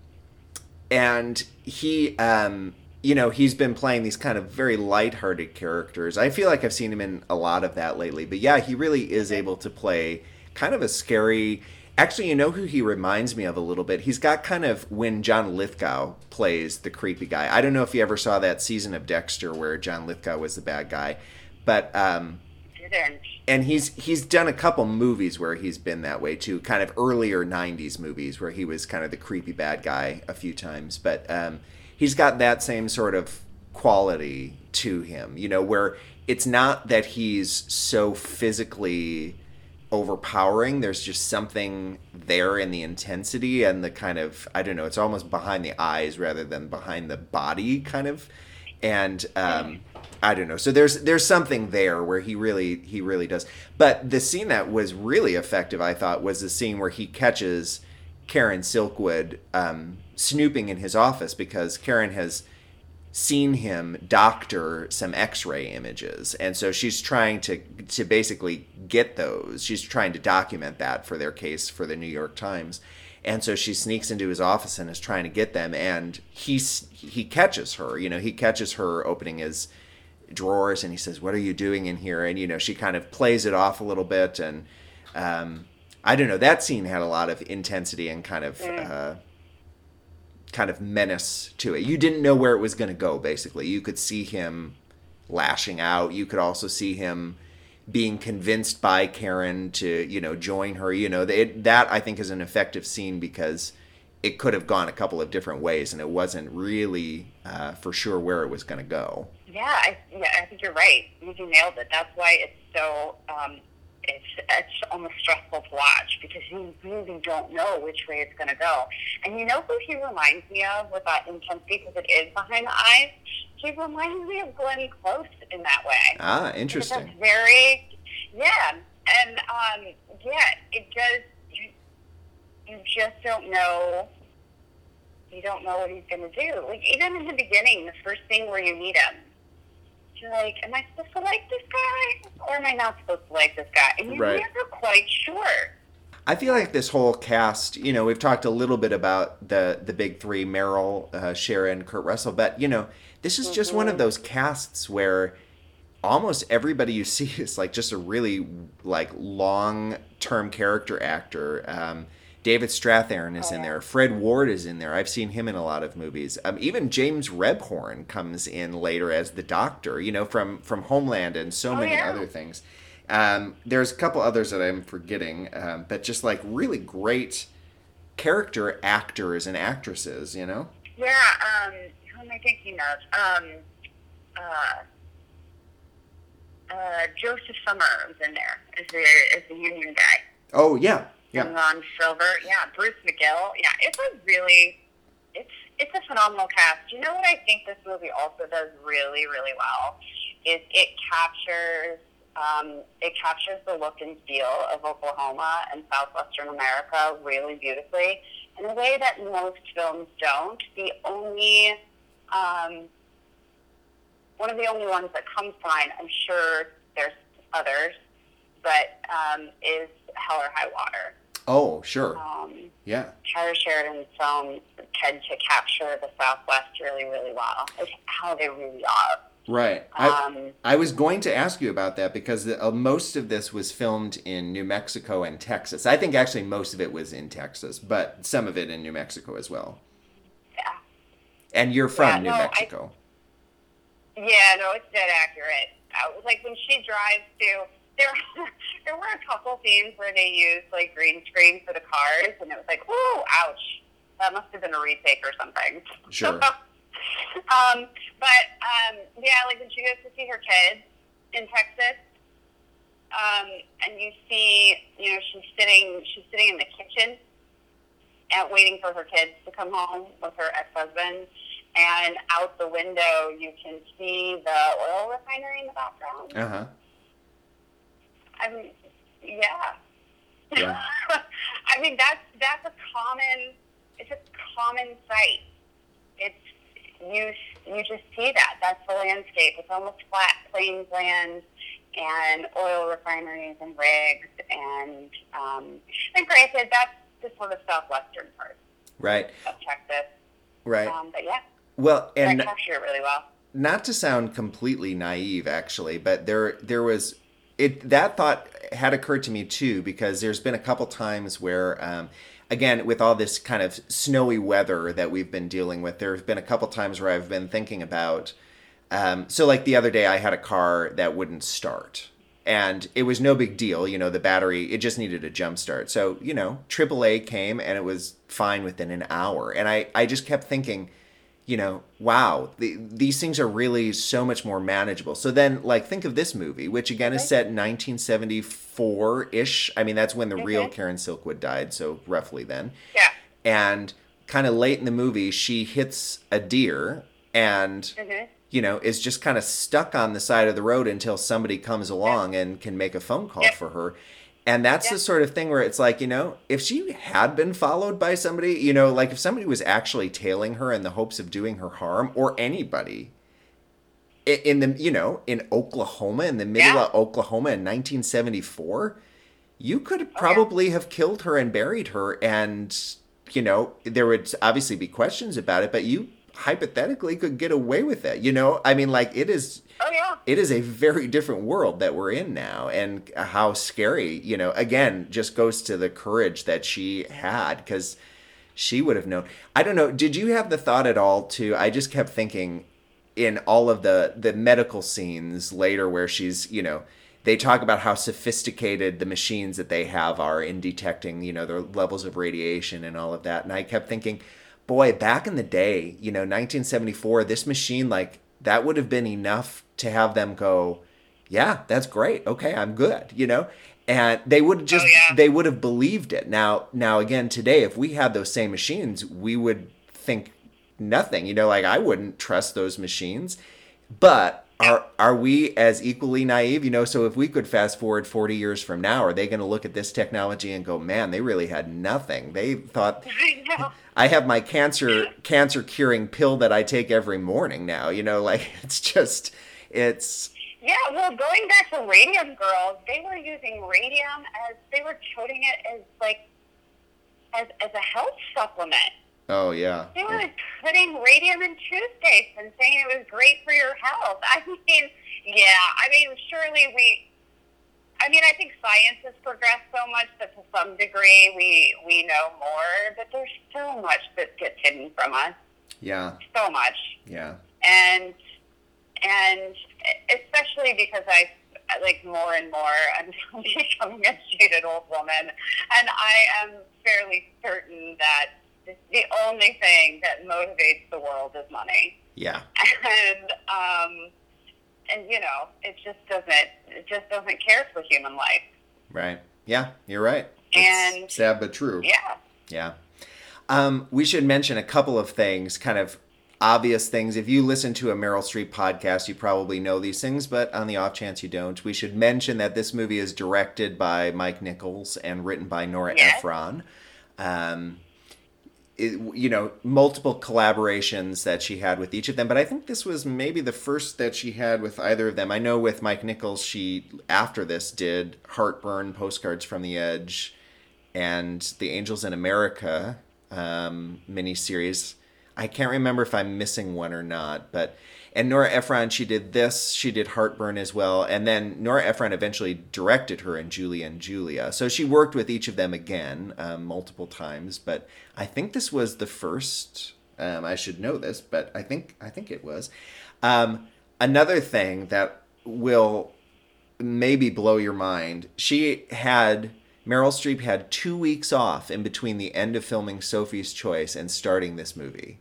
and he um you know he's been playing these kind of very light-hearted characters i feel like i've seen him in a lot of that lately but yeah he really is able to play kind of a scary actually you know who he reminds me of a little bit? He's got kind of when john lithgow plays the creepy guy. I don't know if you ever saw that season of dexter where john lithgow was the bad guy but um and he's he's done a couple movies where he's been that way too kind of earlier 90s movies where he was kind of the creepy bad guy a few times but um, he's got that same sort of quality to him you know where it's not that he's so physically overpowering there's just something there in the intensity and the kind of i don't know it's almost behind the eyes rather than behind the body kind of and um, I don't know. So there's there's something there where he really he really does. But the scene that was really effective, I thought, was the scene where he catches Karen Silkwood um, snooping in his office because Karen has seen him doctor some x-ray images. And so she's trying to to basically get those. She's trying to document that for their case for the New York Times. And so she sneaks into his office and is trying to get them. And he's he catches her. You know he catches her opening his drawers and he says what are you doing in here? And you know she kind of plays it off a little bit. And um, i don't know. That scene had a lot of intensity and kind of uh, kind of menace to it you didn't know where it was going to go basically you could see him lashing out you could also see him being convinced by Karen to you know join her. You know it, that I think is an effective scene because it could have gone a couple of different ways and it wasn't really uh, for sure where it was going to go. Yeah, I, yeah, I think you're right. You nailed it. That's why it's so um, it's it's almost stressful to watch because you really don't know which way it's going to go. And you know who he reminds me of with that intensity because it is behind the eyes. He reminds me of Glenn Close in that way. Ah, interesting. That's very yeah, and um, yeah, it does. You, you just don't know. You don't know what he's going to do. Like even in the beginning, the first thing where you meet him, you're like, "Am I supposed to like this guy, or am I not supposed to like this guy?" And you're Right. never quite sure. I feel like this whole cast, you know, we've talked a little bit about the the big three, Meryl, uh, Sharon, Kurt Russell, but you know, this is just one of those casts where almost everybody you see is like just a really like long term character actor. Um, David Strathairn is in there. Fred Ward is in there. I've seen him in a lot of movies. Um, even James Rebhorn comes in later as the Doctor. You know, from from Homeland and so Oh, many yeah. other things. Um, there's a couple others that I'm forgetting, um, but just like really great character actors and actresses. You know. Yeah. Um, who am I thinking of? Um, uh, uh, Josef Sommer was in there as the as the union guy. Oh yeah, yeah. and Silver. Yeah, Bruce McGill. Yeah, it's a really, it's it's a phenomenal cast. You know what I think this movie also does really, really well is it captures um, it captures the look and feel of Oklahoma and southwestern America really beautifully in a way that most films don't. The only um, one of the only ones that comes to mind, I'm sure there's others, but um, is Hell or High Water. Oh sure, Um, yeah. Taylor Sheridan's films tend to capture the Southwest really, really well, like how they really are. Right. I, Um, I was going to ask you about that because the, uh, most of this was filmed in New Mexico and Texas. I think actually most of it was in Texas, but some of it in New Mexico as well. yeah. And you're from Yeah, New no, I- Mexico. Yeah, no, it's dead accurate. Uh, like when she drives to there, there were a couple scenes where they used like green screen for the cars, and it was like, ooh, ouch. That must have been a retake or something. Sure. um, but um, yeah, like when she goes to see her kids in Texas, um, and you see, you know, she's sitting, she's sitting in the kitchen, and waiting for her kids to come home with her ex-husband. And out the window, you can see the oil refinery in the background. Uh huh. I mean, yeah. Yeah. I mean, that's that's a common. It's a common sight. It's you. You just see that. That's the landscape. It's almost flat plains land and oil refineries and rigs and um, and granted, that's the sort of southwestern part Right. of Texas. Right. Um, but yeah, Well, and capture it really well. not to sound completely naive actually but there there was it that thought had occurred to me too because there's been a couple times where um, again with all this kind of snowy weather that we've been dealing with there have been a couple times where i've been thinking about um, so like the other day i had a car that wouldn't start and it was no big deal you know the battery it just needed a jump start. So you know aaa came and it was fine within an hour and i i just kept thinking you know, wow, the, these things are really so much more manageable. So then, like, think of this movie, which again is set in 1974 ish. I mean, that's when the real. Karen Silkwood died, so roughly then. Yeah. And kind of late in the movie, she hits a deer and, Mhm. you know, is just kind of stuck on the side of the road until somebody comes along and can make a phone call Yeah. for her. And that's the sort of thing where it's like, you know, if she had been followed by somebody, you know, like if somebody was actually tailing her in the hopes of doing her harm, or anybody in the, you know, in Oklahoma, in the middle Yeah. of Oklahoma in 1974, you could Oh, yeah. probably have killed her and buried her. And, you know, there would obviously be questions about it, but you hypothetically could get away with it. You know, I mean, like it is yeah. it is a very different world that we're in now and how scary you know again just goes to the courage that she had because she would have known i don't know did you have the thought at all to i just kept thinking in all of the the medical scenes later where she's you know they talk about how sophisticated the machines that they have are in detecting you know the levels of radiation and all of that and i kept thinking boy back in the day you know 1974 this machine like that would have been enough to have them go yeah that's great. Okay i'm good you know? And they would oh, just Oh, yeah. they would have believed it. Now now again today if we had those same machines we would think nothing you know? Like i wouldn't trust those machines. But are are we as equally naive you know so if we could fast forward 40 years from now are they going to look at this technology and go man they really had nothing they thought I. I have my cancer cancer curing pill that I take every morning now. You know, like it's just it's Yeah, well, going back to Radium Girls, they were using radium as they were touting it as like as as a health supplement. Oh yeah. They were putting radium in toothpaste and saying it was great for your health. I mean, yeah, I mean, surely we. I mean, I think science has progressed so much that to some degree we we know more, but there's so much that gets hidden from us. Yeah. So much. Yeah. and and especially because I like more and more I'm becoming a jaded old woman, and I am fairly certain that the only thing that motivates the world is money, Yeah. and um, and you know it just doesn't it just doesn't care for human life. Right. Yeah, you're right. And- sad but true. Yeah. Yeah. Um, we should mention a couple of things, kind of obvious things. If you listen to a Meryl Streep podcast, you probably know these things, but on the off chance you don't, we should mention that this movie is directed by Mike Nichols and written by Nora Yes. Ephron. Um, you know, multiple collaborations that she had with each of them, but I think this was maybe the first that she had with either of them. I know with Mike Nichols, she after this did Heartburn, Postcards from the Edge, and the Angels in America um, miniseries. I can't remember if I'm missing one or not, but and Nora Ephron, she did this, she did Heartburn as well, and then Nora Ephron eventually directed her in Julie and Julia. So she worked with each of them again um, multiple times, but I think this was the first. Um, I should know this, but I think I think it was. Um, another thing that will maybe blow your mind. She had Meryl Streep had two weeks off in between the end of filming Sophie's Choice and starting this movie.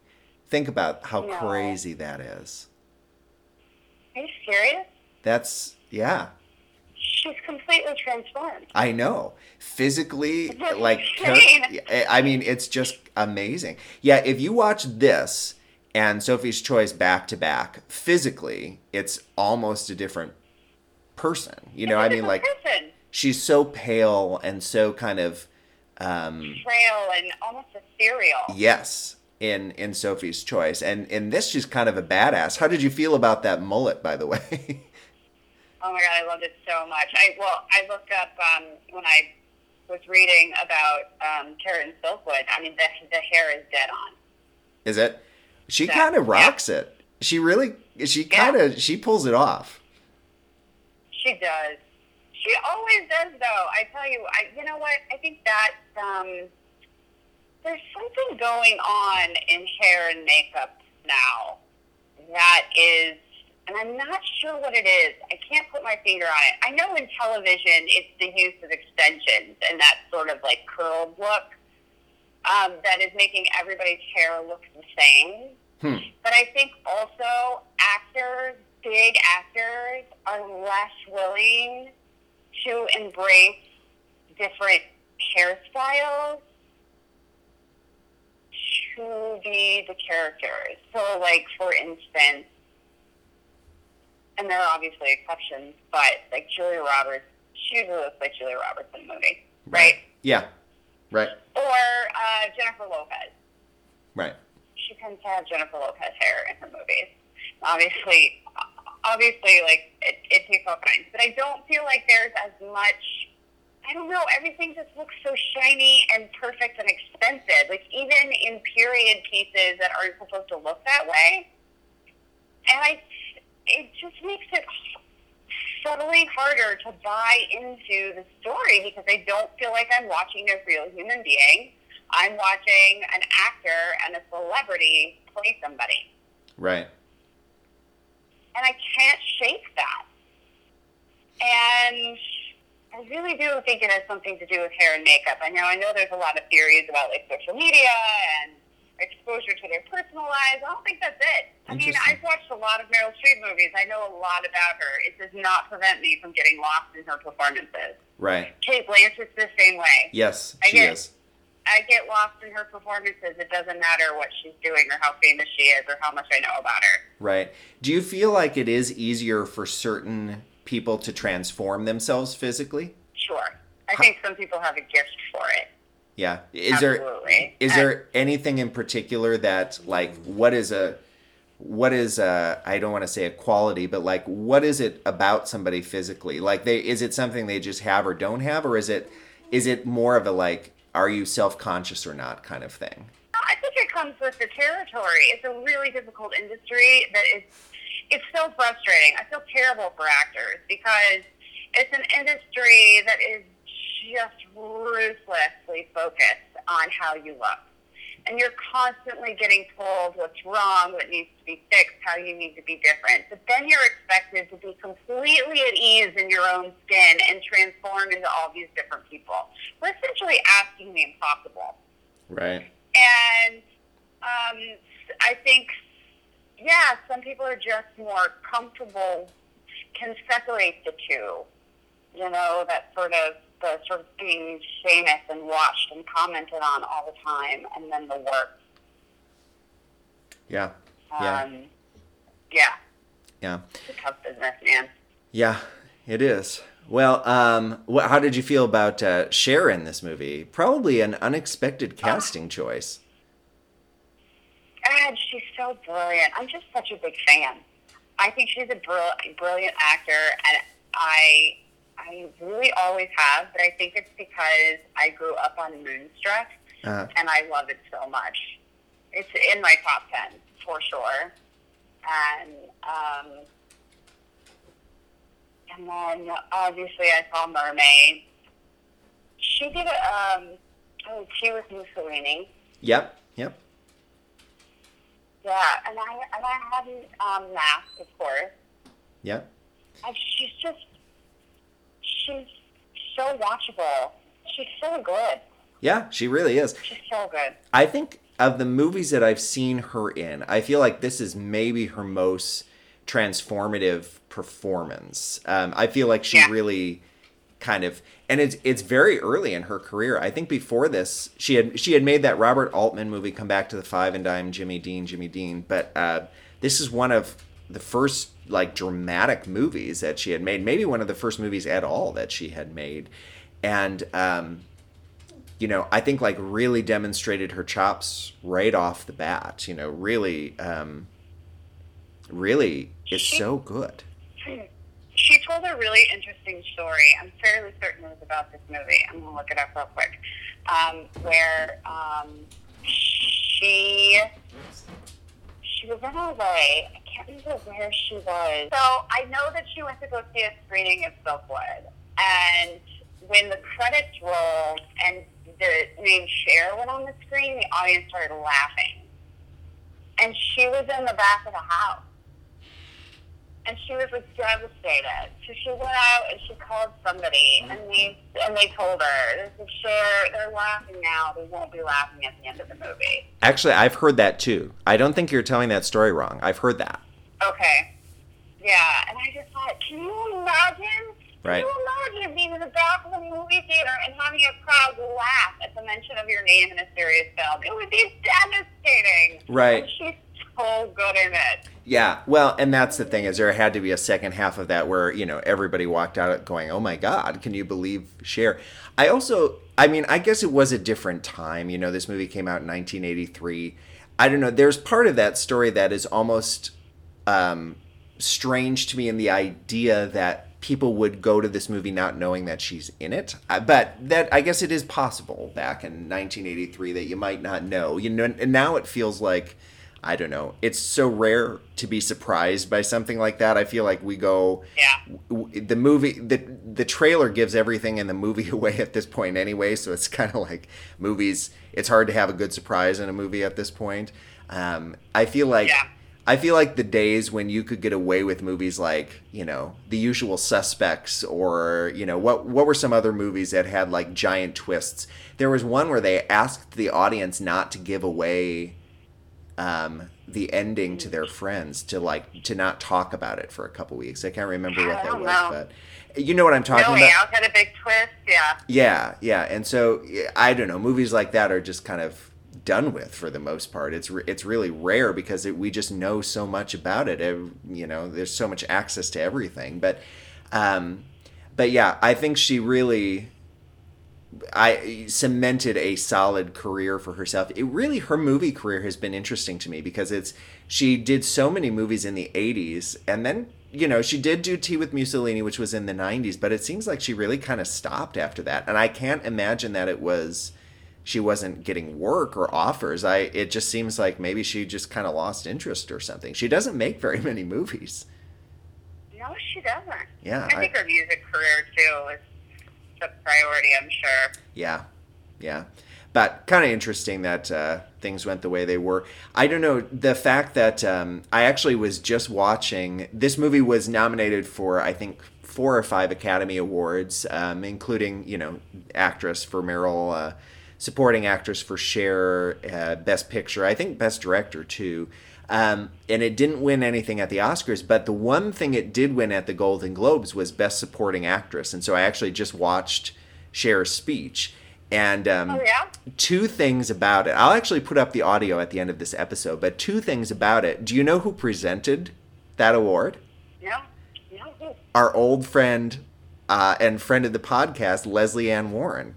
Think about how No. crazy that is. Are you serious? That's yeah. She's completely transformed. I know. Physically, That's like, insane. I mean, it's just amazing. Yeah, if you watch this and Sophie's Choice back to back, physically, it's almost a different person. You know, I mean, like, person. she's so pale and so kind of, um, frail and almost ethereal. yes, in in Sophie's Choice, and in this, she's kind of a badass. How did you feel about that mullet, by the way? Oh my god, I loved it so much. I well, I looked up um, when I was reading about um, Karen Silkwood. I mean, the the hair is dead on. Is it? She that- kind of yeah. rocks it. She really, she kind of, she pulls it off. She does. She always does, though. I tell you, I you know what? I think that um, there's something going on in hair and makeup now that is, and I'm not sure what it is. I can't put my finger on it. I know in television it's the use of extensions and that sort of like curled look um, that is making everybody's hair look the same. Hmm. But I think also actors, big actors, are less willing to embrace different hairstyles to be the characters. So, like, for instance, and there are obviously exceptions, but like Julia Roberts, she usually looks like Julia Roberts in the movie, right? Yeah. Right. Or uh, Jennifer Lopez. Right. she tends to have Jennifer Lopez hair in her movies. Obviously, obviously, like it, it takes all kinds, but I don't feel like there's as much. I don't know. Everything just looks so shiny and perfect and expensive. Like even in period pieces that aren't supposed to look that way, and I, it just makes it subtly harder to buy into the story because I don't feel like I'm watching a real human being. I'm watching an actor and a celebrity play somebody. Right. And I can't shake that. And I really do think it has something to do with hair and makeup. I know I know there's a lot of theories about like social media and exposure to their personal lives. I don't think that's it. I mean, I've watched a lot of Meryl Streep movies. I know a lot about her. It does not prevent me from getting lost in her performances. Right. Cate Blanchett's the same way. Yes, I she get- is. I get lost in her performances. It doesn't matter what she's doing or how famous she is or how much I know about her. Right. Do you feel like it is easier for certain people to transform themselves physically? Sure. I think some people have a gift for it. Yeah. Is there Absolutely. is there anything in particular that like what is a what is a I don't want to say a quality, but like what is it about somebody physically? Like they is it something they just have or don't have or is it is it more of a like are you self-conscious or not kind of thing? I think it comes with the territory. It's a really difficult industry that is it's so frustrating. I feel terrible for actors because it's an industry that is just ruthlessly focused on how you look. And you're constantly getting told what's wrong, what needs to be fixed, how you need to be different. But then you're expected to be completely at ease in your own skin and transform into all these different people. We're essentially asking the impossible. Right. And um, I think, yeah, some people are just more comfortable, can separate the two. You know, that sort of the sort of being famous and watched and commented on all the time, and then the work. Yeah. Yeah. Um, yeah, Yeah. it's a tough business, man. Yeah, it is. Well, um, wh- how did you feel about uh, Cher in this movie? Probably an unexpected casting choice. God, she's so brilliant. I'm just such a big fan. I think she's a brill- brilliant actor, and I, I really always have. But I think it's because I grew up on Moonstruck, Uh, and I love it so much. It's in my top ten for sure. And um, and then obviously I saw Mermaid. She did a um, oh, she was Mussolini. yep. Yep. Yeah, and I and I hadn't um, masked, of course. Yep. And she's just she's so watchable. She's so good. Yeah, she really is. She's so good. I think of the movies that I've seen her in, I feel like this is maybe her most transformative performance. Um, I feel like she Yeah. really kind of and it's it's very early in her career. I think before this, she had she had made that Robert Altman movie, Come Back to the Five and Dime, Jimmy Dean, Jimmy Dean. But uh, this is one of the first like dramatic movies that she had made. Maybe one of the first movies at all that she had made, and um, you know, I think like really demonstrated her chops right off the bat. You know, really, um, really is so good. She told a really interesting story. I'm fairly certain it was about this movie. I'm gonna look it up real quick. Um, where um, she she was in LA. I can't remember where she was. So I know that she went to go see a screening of Silkwood. And when the credits rolled and the name Cher went on the screen, the audience started laughing. And she was in the back of the house. And she was like devastated. So she went out and she called somebody mm-hmm. and they and they told her, This is Cher, they're laughing now, they won't be laughing at the end of the movie. Actually, I've heard that too. I don't think you're telling that story wrong. I've heard that. Okay. Yeah, and I just thought, can you imagine? Right. Can you imagine being in the back of a movie theater and having a crowd laugh at the mention of your name in a serious film? It would be devastating. Right. And she's so good in it. Yeah, well, and that's the thing is there had to be a second half of that where you know everybody walked out going, "Oh my God, can you believe Cher?" I also, I mean, I guess it was a different time. You know, this movie came out in 1983. I don't know. There's part of that story that is almost um, strange to me in the idea that people would go to this movie not knowing that she's in it. Uh, But that I guess it is possible back in 1983 that you might not know. You know, and now it feels like I don't know. It's so rare to be surprised by something like that. I feel like we go Yeah. w- the movie the the trailer gives everything in the movie away at this point anyway so it's kind of like movies it's hard to have a good surprise in a movie at this point um, i feel like Yeah. i feel like the days when you could get away with movies like you know the usual suspects or you know what what were some other movies that had like giant twists there was one where they asked the audience not to give away um, the ending to their friends to like to not talk about it for a couple weeks. I can't remember what that was, know. but you know what I'm talking about. No way about. out had a big twist. Yeah. Yeah, yeah, and so I don't know. Movies like that are just kind of done with for the most part. It's re- it's really rare because it, we just know so much about it. Ev- You know, there's so much access to everything. But, um, but yeah, I think she really I cemented a solid career for herself. It really her movie career has been interesting to me because it's she did so many movies in the 80s and then you know she did do Tea with Mussolini which was in the 90s but it seems like she really kind of stopped after that and I can't imagine that it was she wasn't getting work or offers. I it just seems like maybe she just kind of lost interest or something. She doesn't make very many movies. No, she doesn't. Yeah, I think her music career too is priority. I'm sure. Yeah, yeah. But kind of interesting that uh, things went the way they were. I don't know the fact that um, I actually was just watching. This movie was nominated for I think four or five Academy Awards, um, including you know actress for Meryl, uh, supporting actress for Cher, uh, Best Picture. I think Best Director too. Um, and it didn't win anything at the Oscars, but the one thing it did win at the Golden Globes was Best Supporting Actress. And so I actually just watched Cher's speech. And um, Oh yeah. two things about it. I'll actually put up the audio at the end of this episode, but two things about it. Do you know who presented that award? No. No. Our old friend uh, and friend of the podcast, Lesley Ann Warren,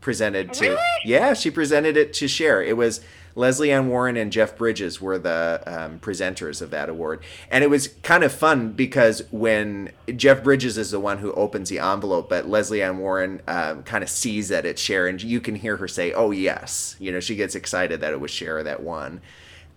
presented to. Really? Yeah, she presented it to Cher. It was Lesley Ann Warren and Jeff Bridges were the um, presenters of that award, and it was kind of fun because when Jeff Bridges is the one who opens the envelope, but Lesley Ann Warren um, kind of sees that it's Cher, and you can hear her say, "Oh yes," you know, she gets excited that it was Cher that won.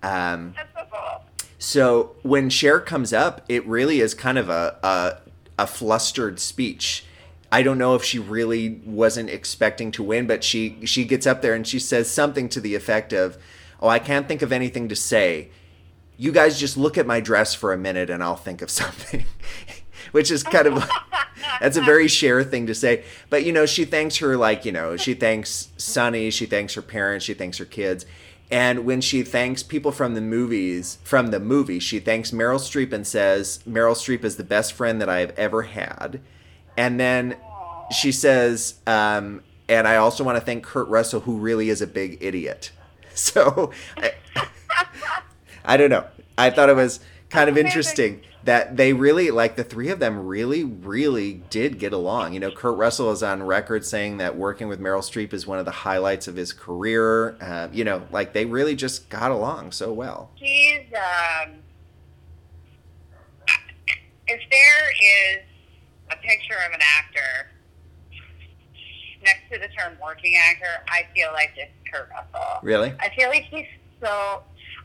Um, That's so so when Cher comes up, it really is kind of a, a a flustered speech. I don't know if she really wasn't expecting to win, but she she gets up there and she says something to the effect of, "Oh, I can't think of anything to say. You guys just look at my dress for a minute and I'll think of something." Which is kind of that's a very Cher thing to say. But you know, she thanks her like, you know, she thanks Sonny, she thanks her parents, she thanks her kids. And when she thanks people from the movies, from the movie, she thanks Meryl Streep and says, Meryl Streep is the best friend that I have ever had. And then she says, um, and I also want to thank Kurt Russell, who really is a big idiot. So I, I don't know. I thought it was kind of interesting that they really, like the three of them, really, really did get along. You know, Kurt Russell is on record saying that working with Meryl Streep is one of the highlights of his career. Uh, you know, like they really just got along so well. She's um. If there is a picture of an actor next to the term working actor, I feel like it's Kurt Russell. Really? I feel like he's so.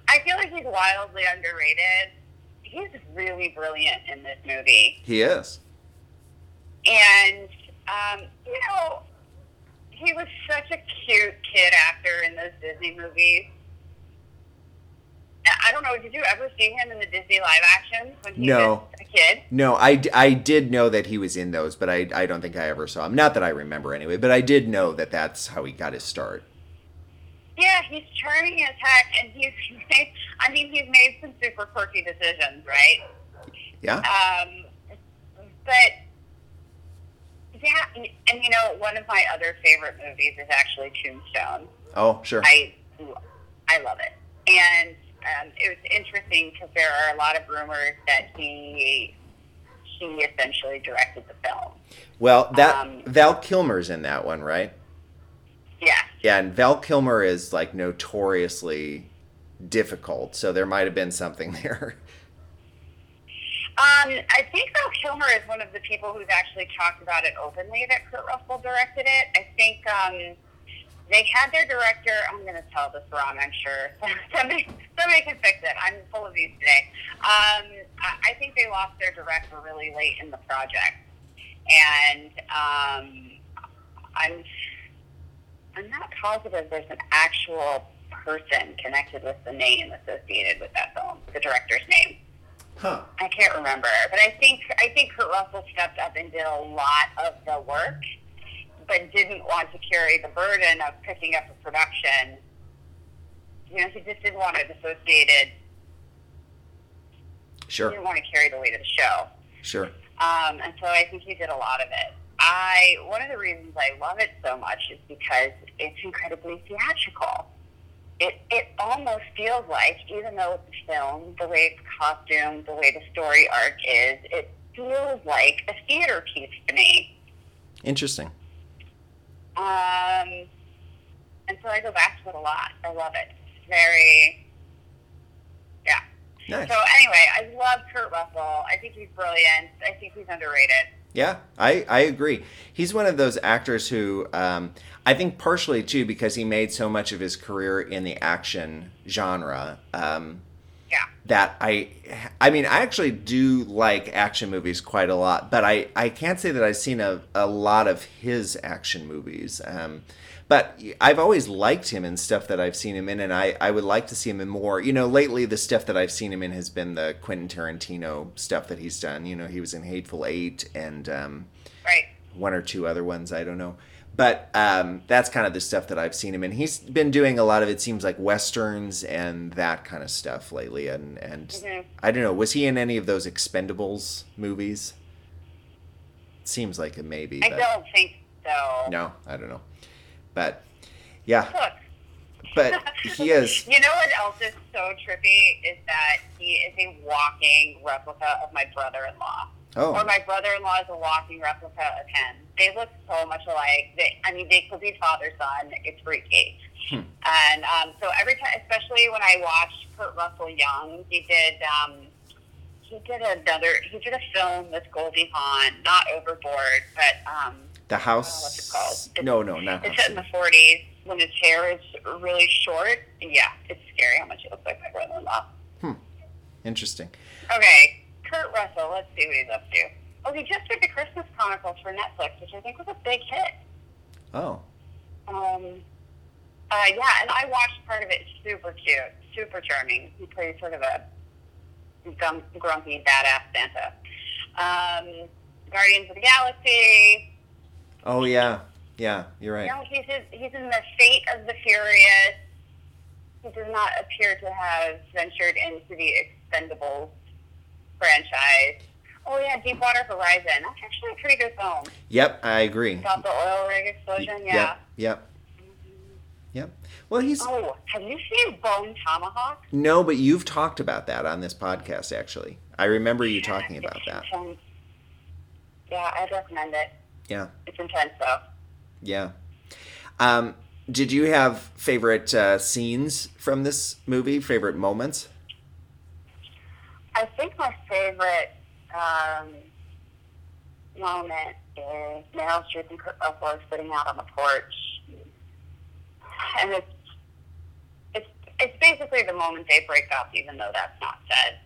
I feel like he's wildly underrated. He's really brilliant in this movie. He is. And, um, you know, he was such a cute kid actor in those Disney movies. I- don't know. Did you ever see him in the Disney live actions when he No. Kid? No, I, I did know that he was in those, but I, I don't think I ever saw him. Not that I remember anyway, but I did know that that's how he got his start. Yeah, he's charming as heck, and he's made. I mean, he's made some super quirky decisions, right? Yeah? Um, but yeah, and you know, one of my other favorite movies is actually Tombstone. Oh, sure. I I love it, and um, it was interesting because there are a lot of rumors that he he essentially directed the film. Well, that um, Val Kilmer's in that one, right? Yeah, Yeah, and Val Kilmer is like notoriously difficult, so there might have been something there. Um, I think Val Kilmer is one of the people who's actually talked about it openly that Kurt Russell directed it. I think um, they had their director. I'm going to tell this wrong. I'm sure somebody somebody can fix it. I'm full of these today. Um, I, I think they lost their director really late in the project, and um, I'm I'm not positive there's an actual person connected with the name associated with that film, the director's name. Huh. I can't remember, but I think I think Kurt Russell stepped up and did a lot of the work, but didn't want to carry the burden of picking up a production. You know, he just didn't want it associated. He Sure. didn't want to carry the weight of the show, Sure. um, and so I think he did a lot of it. I one of the reasons I love it so much is because it's incredibly theatrical. It it almost feels like, even though it's a film, the way it's costumed, the way the story arc is, it feels like a theater piece to me. Interesting. Um, and so I go back to it a lot. I love it. It's very, yeah. Nice. So anyway, I love Kurt Russell. I think he's brilliant. I think he's underrated. Yeah, I, I agree. He's one of those actors who um, I think partially too because he made so much of his career in the action genre. Um, Yeah. that I I mean I actually do like action movies quite a lot, but I, I can't say that I've seen a, a lot of his action movies. Um, but I've always liked him in stuff that I've seen him in, and I, I would like to see him in more. You know, lately the stuff that I've seen him in has been the Quentin Tarantino stuff that he's done. You know, he was in Hateful Eight and um, Right. one or two other ones I don't know. But um, that's kind of the stuff that I've seen him in. He's been doing a lot of it seems like westerns and that kind of stuff lately. And and Mhm. I don't know, was he in any of those Expendables movies? Seems like it maybe. I don't think so. No, I don't know. But yeah, Look, but he is. You know what else is so trippy is that he is a walking replica of my brother-in-law. Or Oh, my brother-in-law is a walking replica of him. They look so much alike. They, I mean, they could be father-son. It's freaky. Hmm. And um, so every time, especially when I watched Kurt Russell Young, he did. Um, he did another. He did a film with Goldie Hawn, not Overboard, but um, the house. what's it called? It's- No, no, not it's house. set in the 40s when his hair is really short. Yeah, it's scary how much he looks like my brother-in-law. Hmm. Interesting. Okay, Kurt Russell. Let's see what he's up to. Oh, he just did the Christmas Chronicles for Netflix, which I think was a big hit. Oh, Um, uh, yeah, and I watched part of it. Super cute, super charming. He plays sort of a gum, grumpy, badass Santa. Um, Guardians of the Galaxy. oh yeah, yeah. You're right. You know, he's in, he's in the Fate of the Furious. He does not appear to have ventured into the Expendables franchise. Oh yeah, Deepwater Horizon. That's actually a pretty good film. Yep, I agree. About the oil rig explosion. Yeah. Yep, yep, yep. Well, he's Oh, have you seen Bone Tomahawk? no, but you've talked about that on this podcast. Actually, I remember you talking about that. Yeah, I'd recommend it. Yeah, It's intense though. yeah. Um, did you have favorite uh, scenes from this movie? Favorite moments? I think my favorite um, moment is Meryl Streep and Kurt Russell are sitting out on the porch, and it's it's it's basically the moment they break up, even though that's not said.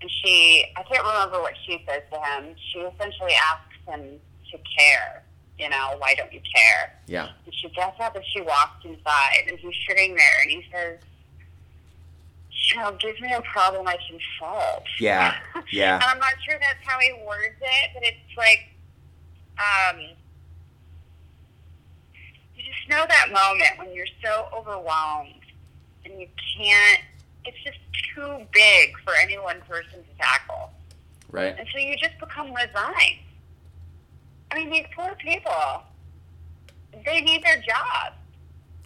And she, I can't remember what she says to him. She essentially asks him to care. You know, why don't you care? Yeah. And she gets up and she walks inside, and he's sitting there, and he says, know, give me a problem I can solve. Yeah. Yeah. and I'm not sure that's how he words it, but it's like, um, you just know that moment when you're so overwhelmed and you can't, it's just too big for any one person to tackle. Right. And so you just become resigned. I mean, these poor people, they need their job.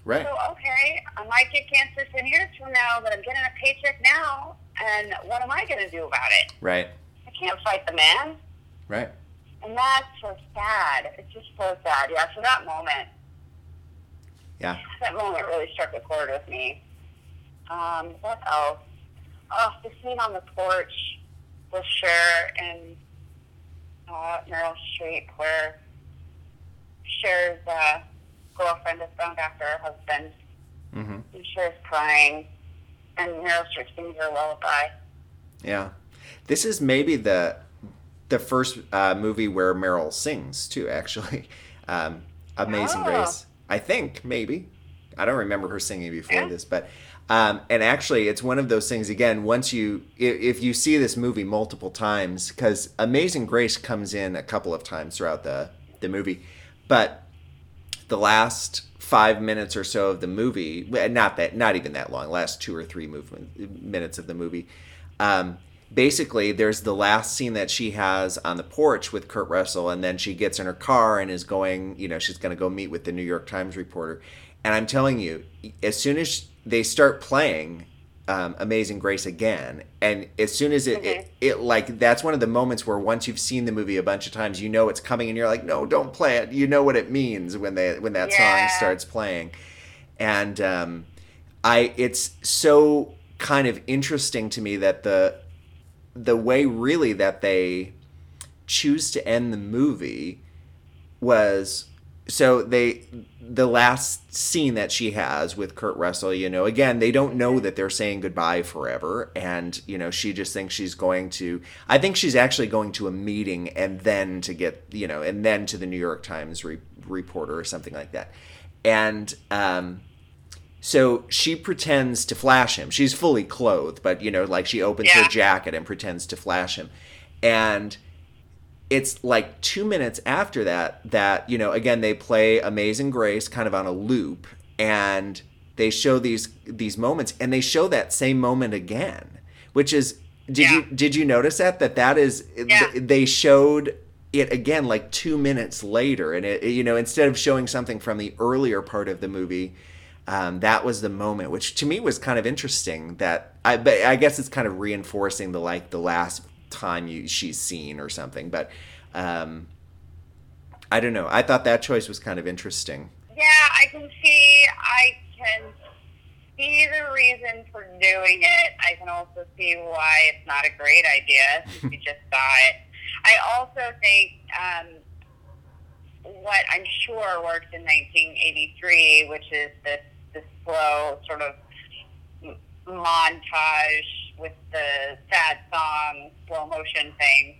Right. So, okay, I might get cancer 10 years from now, but I'm getting a paycheck now, and what am I going to do about it? Right. I can't fight the man. Right. And that's so sad. It's just so sad. Yeah, so that moment, Yeah. that moment really struck a chord with me. Um, what else? Oh, the scene on the porch with Cher and uh, Meryl Streep, where Cher's uh, girlfriend is found after her husband, Mm-hmm. and Cher's crying, and Meryl Streep sings her lullaby. Yeah. This is maybe the the first uh, movie where Meryl sings too. Actually, um, Amazing Oh. Grace. I think maybe. I don't remember her singing before Yeah. this, but um, and actually, it's one of those things. Again, once you if, if you see this movie multiple times, because Amazing Grace comes in a couple of times throughout the the movie, but the last five minutes or so of the movie, not that not even that long last two or three movement minutes of the movie um, basically there's the last scene that she has on the porch with kurt russell and then she gets in her car and is going you know she's going to go meet with the new york times reporter. And i'm telling you as soon as they start playing um, amazing grace again. And as soon as it, it it like that's one of the moments where once you've seen the movie a bunch of times you know it's coming and you're like no don't play it. You know what it means when they when that Yeah. song starts playing. And um, I it's so kind of interesting to me that the the way really that they choose to end the movie was so they the last scene that she has with Kurt Russell, you know, again, they don't know that they're saying goodbye forever and you know, she just thinks she's going to I think she's actually going to a meeting and then to get, you know, and then to the New York Times re- reporter or something like that. And um so she pretends to flash him. She's fully clothed, but you know, like she opens her jacket and pretends to flash him. And it's like two minutes after that that you know again they play amazing grace kind of on a loop and they show these these moments and they show that same moment again which is did you did you notice that that that is Yeah. they showed it again like two minutes later and it you know instead of showing something from the earlier part of the movie um, that was the moment which to me was kind of interesting that i but i guess it's kind of reinforcing the like the last time you she's seen or something but um i don't know i thought that choice was kind of interesting Yeah, I can see. I can see the reason for doing it. I can also see why it's not a great idea since you just saw it. I also think um, what I'm sure worked in 1983, which is this this slow sort of montage with the sad song, slow motion thing.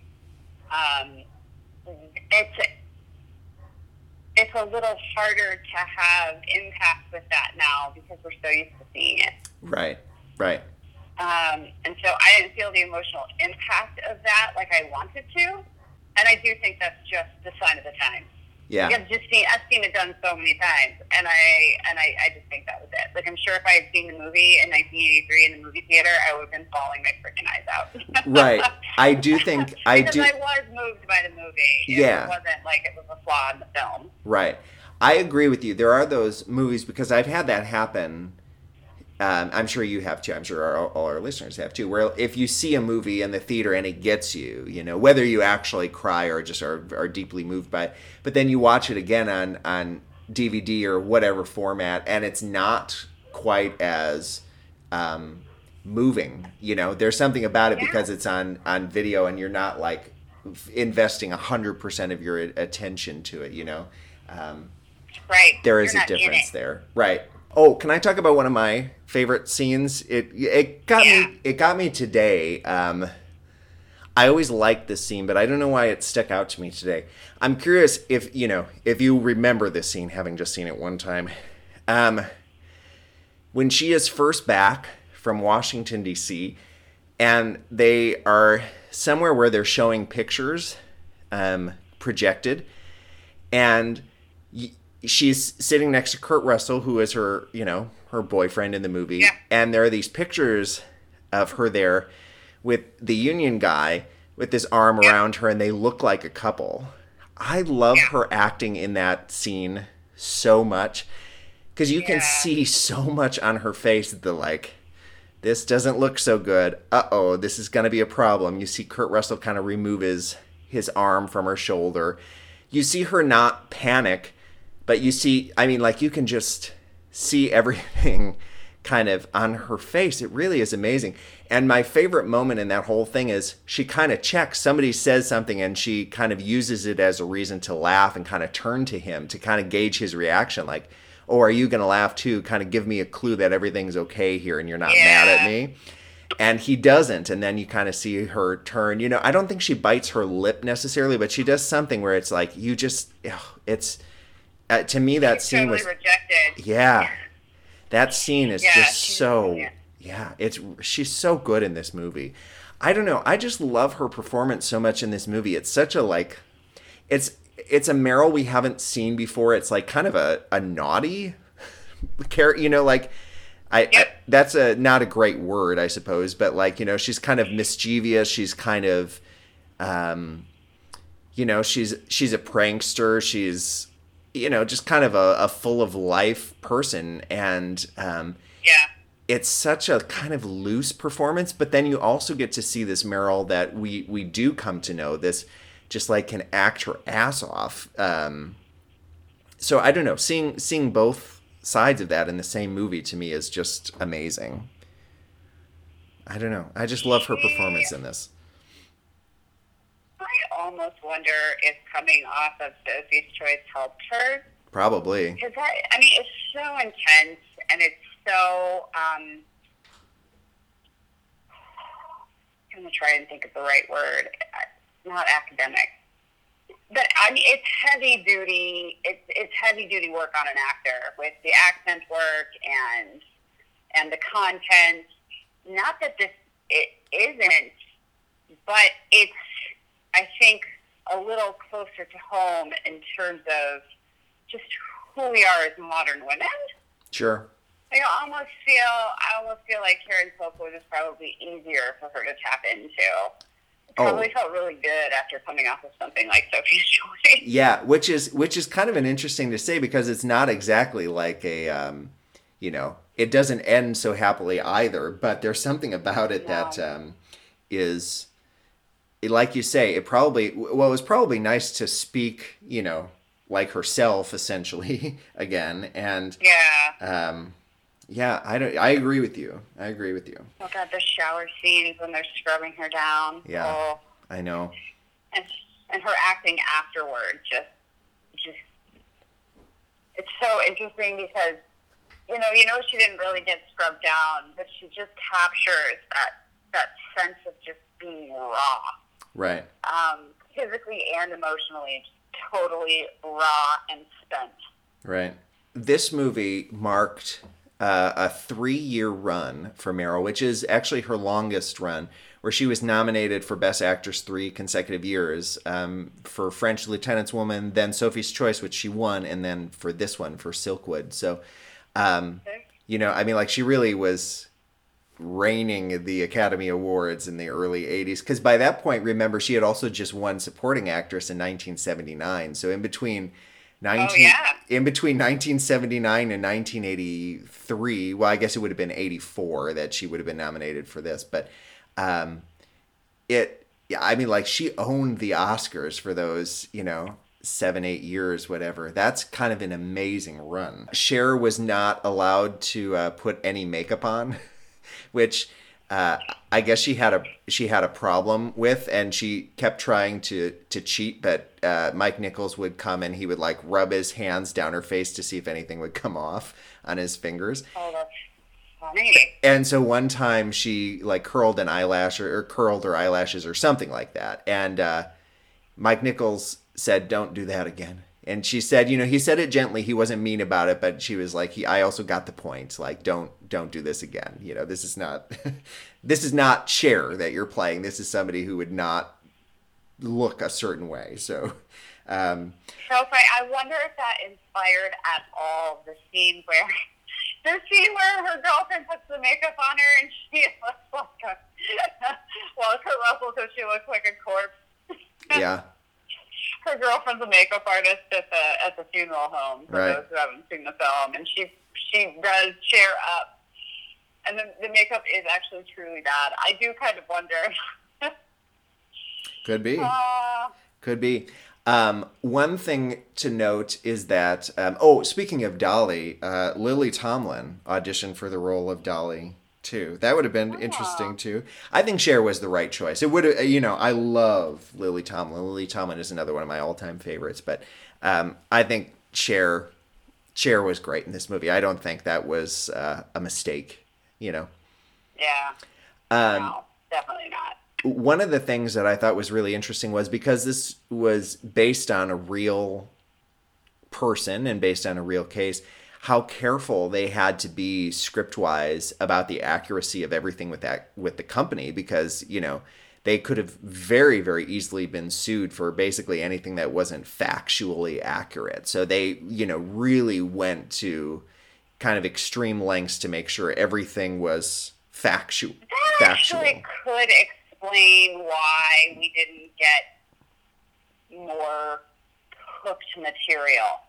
Um, it's it's a little harder to have impact with that now because we're so used to seeing it. right right Um, and so I didn't feel the emotional impact of that like I wanted to. And I do think that's just the sign of the times. Yeah I've just seen I've seen it done so many times, and I and I, I just think that was it. Like I'm sure if I had seen the movie in 1983 in the movie theater, I would have been bawling my freaking eyes out. right i do think i do I was moved by the movie. Yeah. it wasn't like it was a flaw in the film. Right. I agree with you. There are those movies because I've had that happen. Um, I'm sure you have too. I'm sure our, all our listeners have too. Where if you see a movie in the theater and it gets you, you know, whether you actually cry or just are, are deeply moved by it, but then you watch it again on on DVD or whatever format, and it's not quite as um, moving. You know, there's something about it Yeah. because it's on on video, and you're not like investing hundred percent of your attention to it. You know. Um, Right. there is a difference there right Oh, can I talk about one of my favorite scenes? It it got Yeah. me it got me today. Um I always liked this scene, but I don't know why it stuck out to me today. I'm curious if, you know, if you remember this scene having just seen it one time. Um when she is first back from Washington D.C. and they are somewhere where they're showing pictures um projected and she's sitting next to Kurt Russell, who is her, you know, her boyfriend in the movie, Yeah. and there are these pictures of her there with the Union guy with his arm Yeah. around her, and they look like a couple. I love Yeah. her acting in that scene so much because you can see so much on her face the like this doesn't look so good. Uh oh, this is gonna be a problem. You see Kurt Russell kind of remove his his arm from her shoulder. You see her not panic, but you see, I mean, like you can just see everything kind of on her face. It really is amazing. And my favorite moment in that whole thing is she kind of checks. Somebody says something and she kind of uses it as a reason to laugh and kind of turn to him to kind of gauge his reaction. Like, oh, are you going to laugh too? Kind of give me a clue that everything's okay here and you're not mad at me. And he doesn't. And then you kind of see her turn. You know, I don't think she bites her lip necessarily, but she does something where it's like, you just, it's, uh, to me, that scene totally was rejected. yeah. That scene is Yeah, just so brilliant. yeah, it's she's so good in this movie. I don't know. I just love her performance so much in this movie. It's such a like it's it's a Meryl we haven't seen before. It's like kind of a, a naughty character, you know, like I, I that's a not a great word, I suppose, but like, you know, she's kind of mischievous, she's kind of um you know, she's she's a prankster, she's you know, just kind of a, a full of life person and um Yeah. it's such a kind of loose performance, but then you also get to see this Meryl that we we do come to know. This just like can act her ass off. Um, so I don't know, seeing seeing both sides of that in the same movie to me is just amazing. I don't know. I just love her performance in this. Almost wonder if coming off of Sophie's Choice helped her. Probably. Because I, I mean, it's so intense and it's so. Um, I'm gonna try and think of the right word. Uh, Not academic, but I mean, it's heavy duty. It's it's heavy duty work on an actor with the accent work and and the content. Not that this it isn't, but it's I think a little closer to home in terms of just who we are as modern women. Sure. I almost feel I almost feel like Karen Silkwood is probably easier for her to tap into. It Probably felt really good after coming off of something like Sophie's Choice. Yeah, which is which is kind of an interesting to say because it's not exactly like a um, you know, it doesn't end so happily either, but there's something about it that um, is like you say, it probably well, it was probably nice to speak, you know, like herself essentially again and Yeah. um yeah, I don't I agree with you. I agree with you. Oh god, the shower scenes when they're scrubbing her down. Yeah. Oh, I know. and and her acting afterward just just it's so interesting because you know you know she didn't really get scrubbed down, but she just captures that that sense of just being raw, Right. um, physically and emotionally, just totally raw and spent. Right. This movie marked uh, a three year run for Meryl, which is actually her longest run, where she was nominated for Best Actress three consecutive years um, for French Lieutenant's Woman, then Sophie's Choice, which she won, and then for this one for Silkwood. So, um, you know, I mean, like she really was reigning the Academy Awards in the early 80s. Because by that point, remember, she had also just won Supporting Actress in 1979. So in between 19, Oh, yeah. in between 1979 and 1983, well, I guess it would have been 84 that she would have been nominated for this. But um, it, yeah, I mean, like she owned the Oscars for those, you know, seven, eight years, whatever. That's kind of an amazing run. Cher was not allowed to uh, put any makeup on, which uh, I guess she had a she had a problem with, and she kept trying to to cheat. But uh, Mike Nichols would come and he would like rub his hands down her face to see if anything would come off on his fingers. Oh, that's funny. And so one time she like curled an eyelash or, or curled her eyelashes or something like that, and uh, Mike Nichols said, "Don't do that again." And she said, you know, he said it gently. He wasn't mean about it, but she was like, he, I also got the point. Like, don't, don't do this again. You know, this is not, this is not Cher that you're playing. This is somebody who would not look a certain way. So, um, So funny. I wonder if that inspired at all the scene where the scene where her girlfriend puts the makeup on her and she looks like a well, Kurt Russell so she looks like a corpse. yeah, Her girlfriend's a makeup artist at the at the funeral home. For Right. those who haven't seen the film, and she she does cheer up, and the, the makeup is actually truly bad. I do kind of wonder. could be. uh, Could be. Um, one thing to note is that, um, oh, speaking of Dolly, uh, Lily Tomlin auditioned for the role of Dolly too. That would have been interesting too. I think Cher was the right choice. It would have, you know, I love Lily Tomlin. Lily Tomlin is another one of my all-time favorites, but um, I think Cher, Cher was great in this movie. I don't think that was uh, a mistake. You know, yeah. um, no, definitely not. one of the things that I thought was really interesting was because this was based on a real person and based on a real case, how careful they had to be script wise about the accuracy of everything with that with the company because you know they could have very very easily been sued for basically anything that wasn't factually accurate. So they you know really went to kind of extreme lengths to make sure everything was factual That factual. actually could explain why we didn't get more cooked material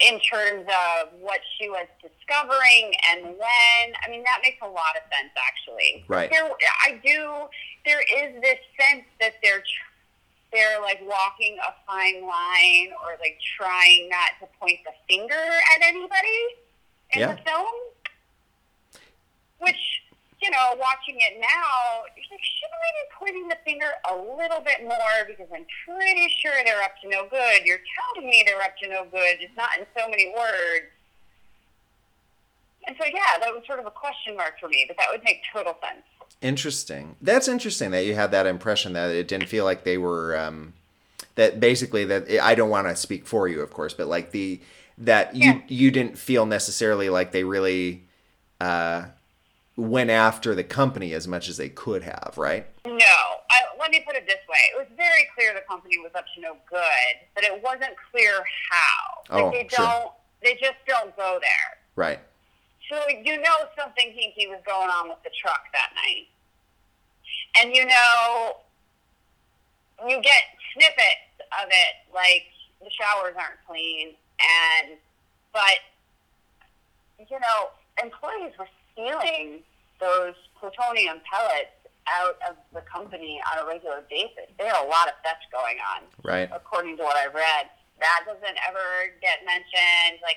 in terms of what she was discovering and when. I mean, that makes a lot of sense, actually. Right. There, I do. There is this sense that they're they're like walking a fine line, or like trying not to point the finger at anybody in Yeah. the film which you know, watching it now, you're like, shouldn't we be pointing the finger a little bit more because I'm pretty sure they're up to no good. You're telling me they're up to no good, just not in so many words. And so, yeah, that was sort of a question mark for me, but that would make total sense. Interesting. That's interesting that you had that impression that it didn't feel like they were um, that basically that I don't want to speak for you, of course, but like the that you Yeah. you didn't feel necessarily like they really uh, went after the company as much as they could have, right? No, I, let me put it this way: it was very clear the company was up to no good, but it wasn't clear how. Oh, they sure. don't, they just don't go there. Right. So you know something hinky was going on with the truck that night. And you know, you get snippets of it, like the showers aren't clean, and, but, you know, employees were stealing those plutonium pellets out of the company on a regular basis. There are a lot of theft going on Right. according to what I've read. That doesn't ever get mentioned. Like,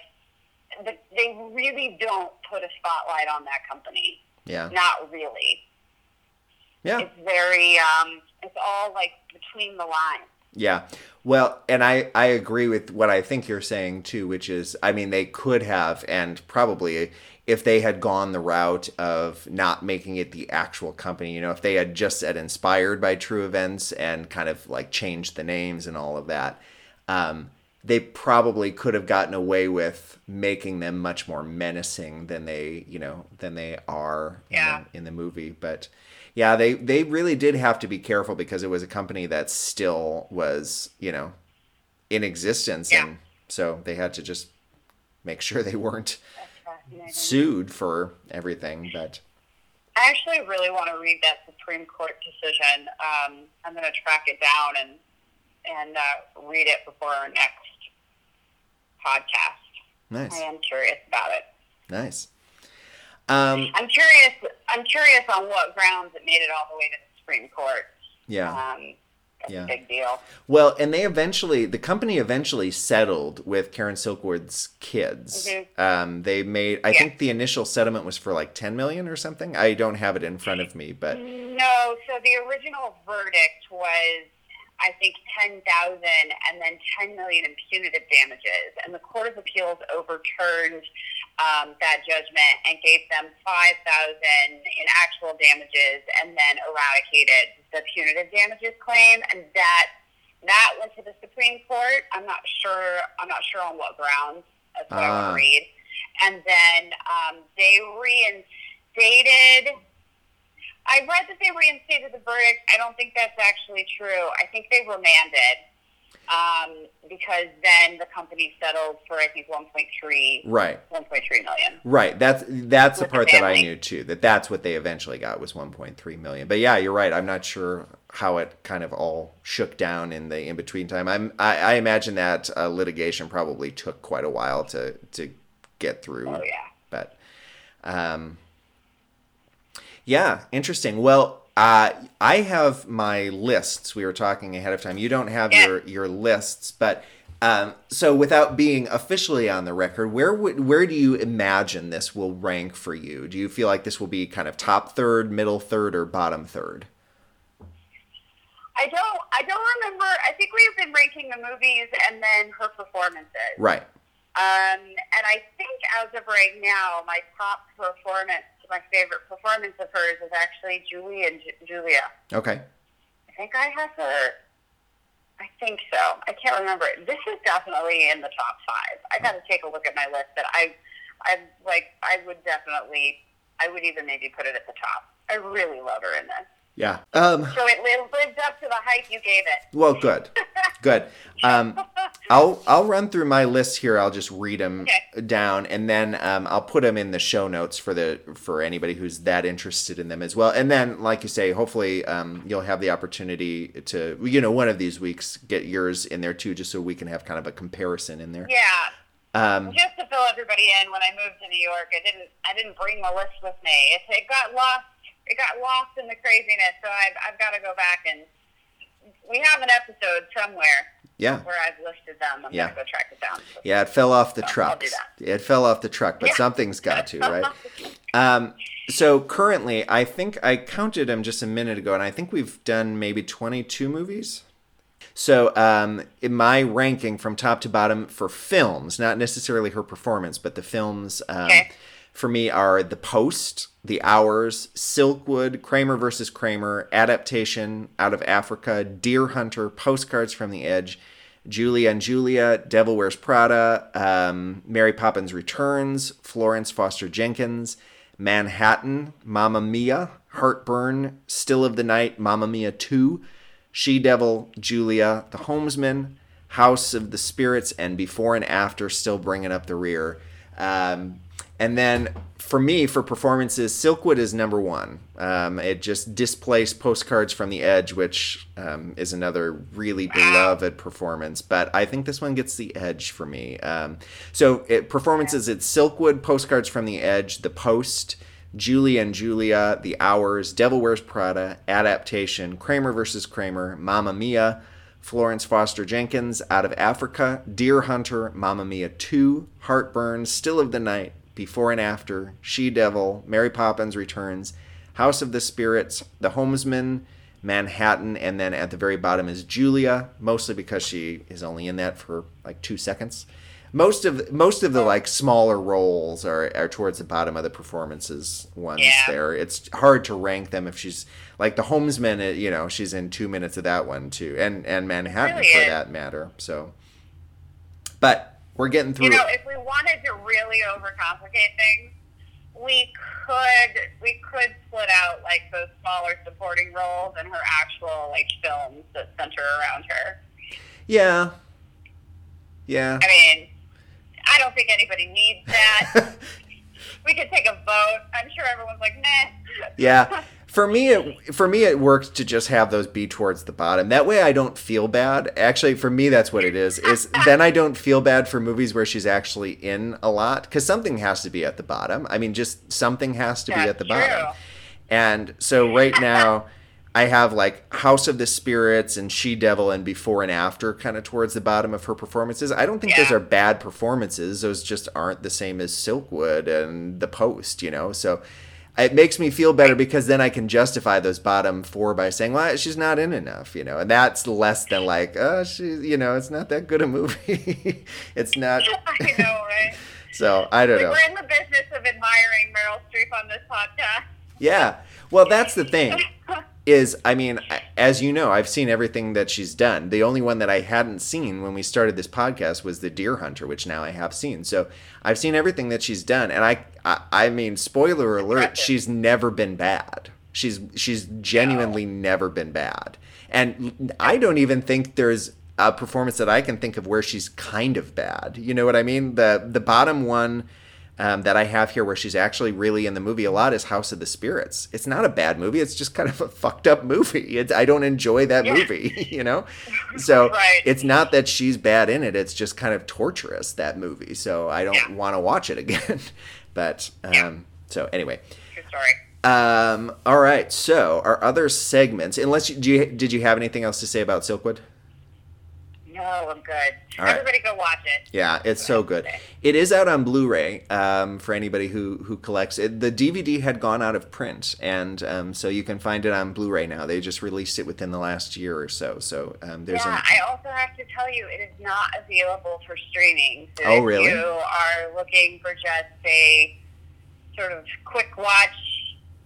the, they really don't put a spotlight on that company. Yeah. Not really. Yeah. It's very, um, it's all like between the lines. Yeah. Well, and I, I agree with what I think you're saying too, which is, I mean, they could have, and probably if they had gone the route of not making it the actual company, you know, if they had just said inspired by true events and kind of like changed the names and all of that, um, they probably could have gotten away with making them much more menacing than they, you know, than they are in, the, in the movie. But yeah, they they really did have to be careful because it was a company that still was, you know, in existence, Yeah. and so they had to just make sure they weren't Sued for everything. But I actually really want to read that Supreme Court decision. Um, I'm going to track it down and and uh, read it before our next podcast. nice, I am curious about it. nice. Um, I'm curious. I'm curious on what grounds it made it all the way to the Supreme Court. yeah, Um, That's Yeah. big deal. Well, and they eventually, the company eventually settled with Karen Silkwood's kids. Mhm. Um, they made, I Yeah. think the initial settlement was for like 10 million or something. I don't have it in front of me, but No, so the original verdict was, I think, ten thousand, and then ten million in punitive damages, and the Court of Appeals overturned um, that judgment and gave them five thousand in actual damages, and then eradicated the punitive damages claim, and that that went to the Supreme Court. I'm not sure. I'm not sure on what grounds. That's what I want Ah. to read. And then um, they reinstated. I read that they reinstated the verdict. I don't think that's actually true. I think they remanded um, because then the company settled for I think 1.3 right. 1.3 million. Right. That's that's the With the part that I knew too. That that's what they eventually got was 1.3 million. But yeah, you're right. I'm not sure how it kind of all shook down in the in between time. I'm I, I imagine that uh, litigation probably took quite a while to to get through. Oh yeah. But um, yeah, interesting. Well, uh, I have my lists. We were talking ahead of time. You don't have Yeah. your your lists, but um, so without being officially on the record, where would where do you imagine this will rank for you? Do you feel like this will be kind of top third, middle third, or bottom third? I don't. I don't remember. I think we've been ranking the movies and then her performances. Right. Um, and I think as of right now, my top performance, my favorite performance of hers is actually Julie and Ju- Julia. Okay. I think I have her. I think so. I can't remember. This is definitely in the top five. I got to take a look at my list, but I, I like. I would definitely. I would even maybe put it at the top. I really love her in this. Yeah. Um. So it, it lived up to the hype you gave it. Well, good, good. Um, I'll I'll run through my list here. I'll just read them Okay. down, and then um, I'll put them in the show notes for the for anybody who's that interested in them as well. And then, like you say, hopefully um, you'll have the opportunity to you know one of these weeks get yours in there too, just so we can have kind of a comparison in there. Yeah. Um, Just to fill everybody in, when I moved to New York, I didn't I didn't bring the list with me. It, it got lost. It got lost in the craziness. So I've I've got to go back and we have an episode somewhere yeah. where I've listed them. I'm Yeah. go track it down. Yeah, it fell off the So, truck. It fell off the truck, but Yeah. something's got to, right? Um, so currently, I think I counted them just a minute ago, and I think we've done maybe 22 movies. So, um, in my ranking from top to bottom for films, not necessarily her performance, but the films um, Okay. For me are The Post, The Hours, Silkwood, Kramer versus Kramer, Adaptation, Out of Africa, Deer Hunter, Postcards from the Edge, Julie and Julia, Devil Wears Prada, um, Mary Poppins Returns, Florence Foster Jenkins, Manhattan, Mamma Mia, Heartburn, Still of the Night, Mamma Mia 2, She Devil, Julia, The Homesman, House of the Spirits, and Before and After, still bringing up the rear. Um, and then for me, for performances, Silkwood is number one. Um, it just displaced Postcards from the Edge, which um, is another really beloved performance. But I think this one gets the edge for me. Um, so it, performances, it's Silkwood, Postcards from the Edge, The Post, Julie and Julia, The Hours, Devil Wears Prada, Adaptation, Kramer versus Kramer, Mamma Mia, Florence Foster Jenkins, Out of Africa, Deer Hunter, Mamma Mia 2, Heartburn, Still of the Night, Before and After, She Devil, Mary Poppins Returns, House of the Spirits, The Homesman, Manhattan, and then at the very bottom is Julia, mostly because she is only in that for like two seconds. Most of most of the like smaller roles are, are towards the bottom of the performances ones Yeah. there. It's hard to rank them if she's like the Homesman, you know, she's in two minutes of that one too, and and Manhattan Really for that matter. So, but we're getting through. You know, if we wanted to really overcomplicate things, we could we could split out like those smaller supporting roles and her actual like films that center around her. Yeah, yeah. I mean, I don't think anybody needs that. we could take a vote. I'm sure everyone's like, nah. yeah for me it for me it works to just have those be towards the bottom that way i don't feel bad actually for me that's what it is is then i don't feel bad for movies where she's actually in a lot because something has to be at the bottom i mean just something has to be at the true. bottom and so right now I have like House of the Spirits and She Devil and Before and After kind of towards the bottom of her performances. I don't think those are bad performances. Those just aren't the same as Silkwood and The Post, you know? So it makes me feel better because then I can justify those bottom four by saying, well, she's not in enough, you know? And that's less than like, oh, she's," you know, it's not that good a movie. it's not. I know, right? So I don't know. we're in the business of admiring Meryl Streep on this podcast. Yeah. Well, that's the thing. Is I mean, as you know, I've seen everything that she's done. The only one that I hadn't seen when we started this podcast was The Deer Hunter, which now I have seen. So I've seen everything that she's done, and I, I, I mean, spoiler alert, she's never been bad. She's she's genuinely never been bad, and I don't even think there's a performance that I can think of where she's kind of bad. You know what I mean? The the bottom one um, that I have here where she's actually really in the movie a lot is House of the Spirits. It's not a bad movie. It's just kind of a fucked up movie. It's, I don't enjoy that Yeah. movie, you know? So Right. it's not that she's bad in it. It's just kind of torturous, that movie. So I don't Yeah. want to watch it again. but, um, so anyway. True story. Um, all right. So our other segments, unless you, do you, did you have anything else to say about Silkwood? No, I'm good. All right. Everybody go watch it. Yeah, it's so good. It is out on Blu-ray um, for anybody who who collects it. The DVD had gone out of print, and um, so you can find it on Blu-ray now. They just released it within the last year or so. So um, there's yeah, an I also have to tell you, it is not available for streaming. So Oh, if really? you are looking for just a sort of quick watch,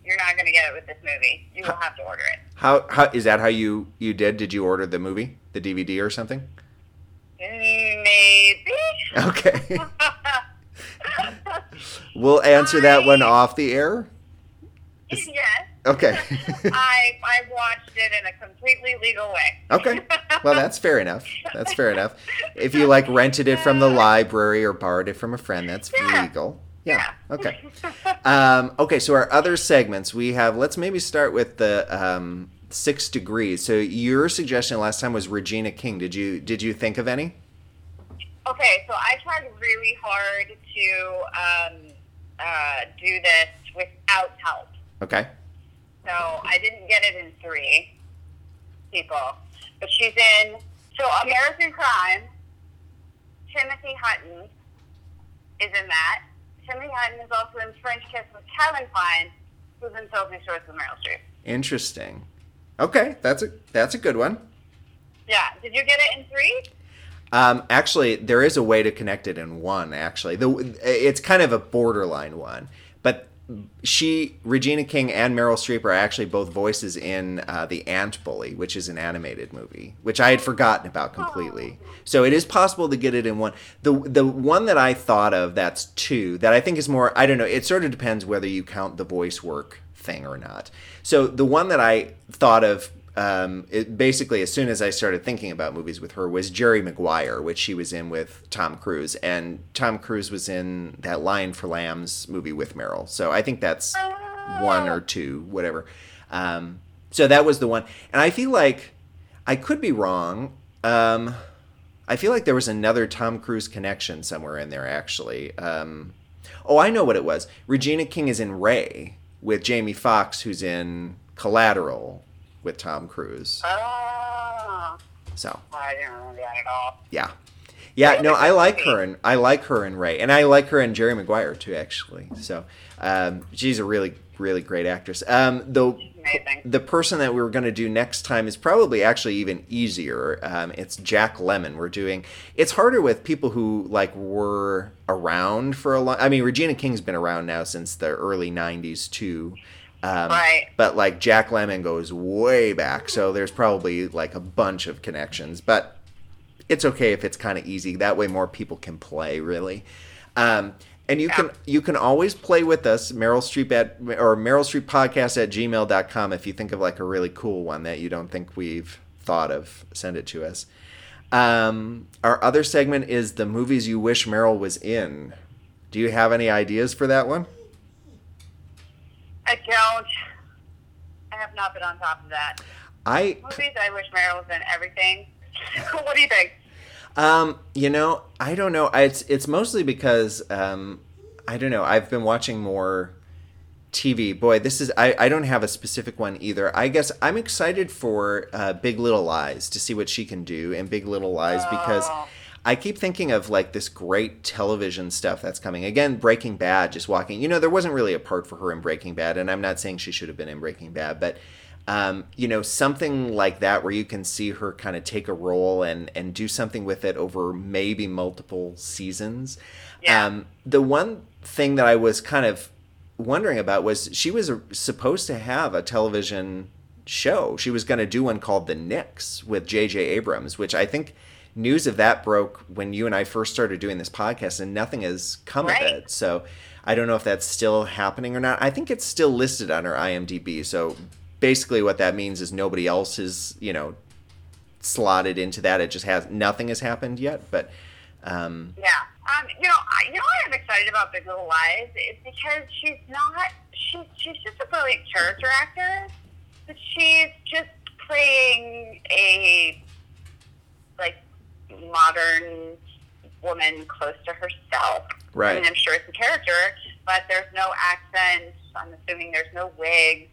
you're not going to get it with this movie. You will have to order it. how how is that how you you did? Did you order the movie, the DVD or something? Maybe. Okay, we'll answer that one off the air. yes. Okay. I I watched it in a completely legal way. Okay. Well, that's fair enough. That's fair enough. If you like rented it from the library or borrowed it from a friend, that's Yeah. legal. Yeah. Okay. Um, okay. So our other segments we have. Let's maybe start with the um, six degrees. So your suggestion last time was Regina King. Did you did you think of any? Okay, so I tried really hard to um, uh, do this without help. Okay. So I didn't get it in three people. But she's in, so American Crime, Timothy Hutton is in that. Timothy Hutton is also in French Kiss with Kevin Kline, who's in Sophie's Choice with Meryl Streep. Interesting. Okay, that's a that's a good one. Yeah, did you get it in three? Um, actually, there is a way to connect it in one. Actually, the it's kind of a borderline one, but she, Regina King, and Meryl Streep are actually both voices in uh, the Ant Bully, which is an animated movie, which I had forgotten about completely. So it is possible to get it in one. the The one that I thought of that's two that I think is more. I don't know. It sort of depends whether you count the voice work thing or not. So the one that I thought of um, it, basically as soon as I started thinking about movies with her was Jerry Maguire, which she was in with Tom Cruise, and Tom Cruise was in that Lion for Lambs movie with Meryl. So I think that's one or two, whatever. Um, so that was the one, and I feel like I could be wrong. Um, I feel like there was another Tom Cruise connection somewhere in there, actually. Um, oh, I know what it was. Regina King is in Ray with Jamie Foxx, who's in Collateral with Tom Cruise. Oh, So I didn't remember that at all. yeah, yeah. No, I like her and I like her in Ray, and I like her in Jerry Maguire too, actually. So um, she's a really, really great actress. Um, Amazing. the person that we were going to do next time is probably actually even easier. Um, it's Jack Lemmon. We're doing. It's harder with people who like were around for a long. I mean, Regina King's been around now since the early '90s too. Um, Right. But like Jack Lemmon goes way back, so there's probably like a bunch of connections. But it's okay if it's kind of easy. That way, more people can play. Really. Um, and you can you can always play with us, Meryl Streep at or Meryl Streep podcast at gmail.com if you think of like a really cool one that you don't think we've thought of, send it to us. Um, our other segment is the movies you wish Meryl was in. Do you have any ideas for that one? I don't. I have not been on top of that. I Movies I wish Meryl was in everything. what do you think? Um, you know, I don't know. It's it's mostly because um, I don't know. I've been watching more TV, boy, this is I, I don't have a specific one either. I guess I'm excited for uh, Big Little Lies to see what she can do in Big Little Lies because Oh. I keep thinking of like this great television stuff that's coming. Again, Breaking Bad, just walking. You know, there wasn't really a part for her in Breaking Bad, and I'm not saying she should have been in Breaking Bad, but um, you know, something like that where you can see her kind of take a role and and do something with it over maybe multiple seasons. Yeah. Um, the one thing that I was kind of wondering about was she was supposed to have a television show. She was going to do one called The Nix with J.J. Abrams, which I think news of that broke when you and I first started doing this podcast, and nothing has come Right. of it. So I don't know if that's still happening or not. I think it's still listed on her IMDb. So basically, what that means is nobody else is, you know, slotted into that. It just has nothing has happened yet, but. Um, Yeah. Um, you know, I, you know what I'm excited about Big Little Lies is because she's not she's she's just a brilliant character actor, but she's just playing a like modern woman close to herself. Right. I mean, I'm sure it's a character, but there's no accent. I'm assuming there's no wigs.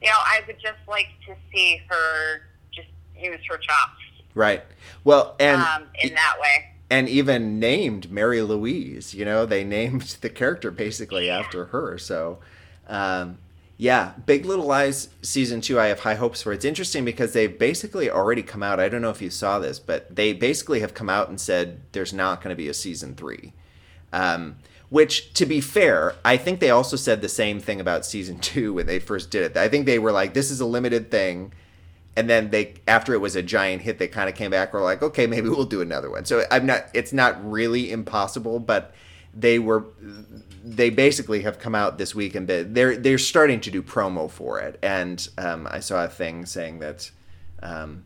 You know, I would just like to see her just use her chops right. Well, and um, in that way. and even named Mary Louise. You know, they named the character basically after her. So, um, yeah, Big Little Lies season two, I have high hopes for. It's interesting because they've basically already come out. I don't know if you saw this, but they basically have come out and said there's not going to be a season three. Um, which, to be fair, I think they also said the same thing about season two when they first did it. I think they were like, this is a limited thing and then they after it was a giant hit they kind of came back were like okay maybe we'll do another one so i'm not it's not really impossible but they were they basically have come out this week and they're they're starting to do promo for it and um, i saw a thing saying that um,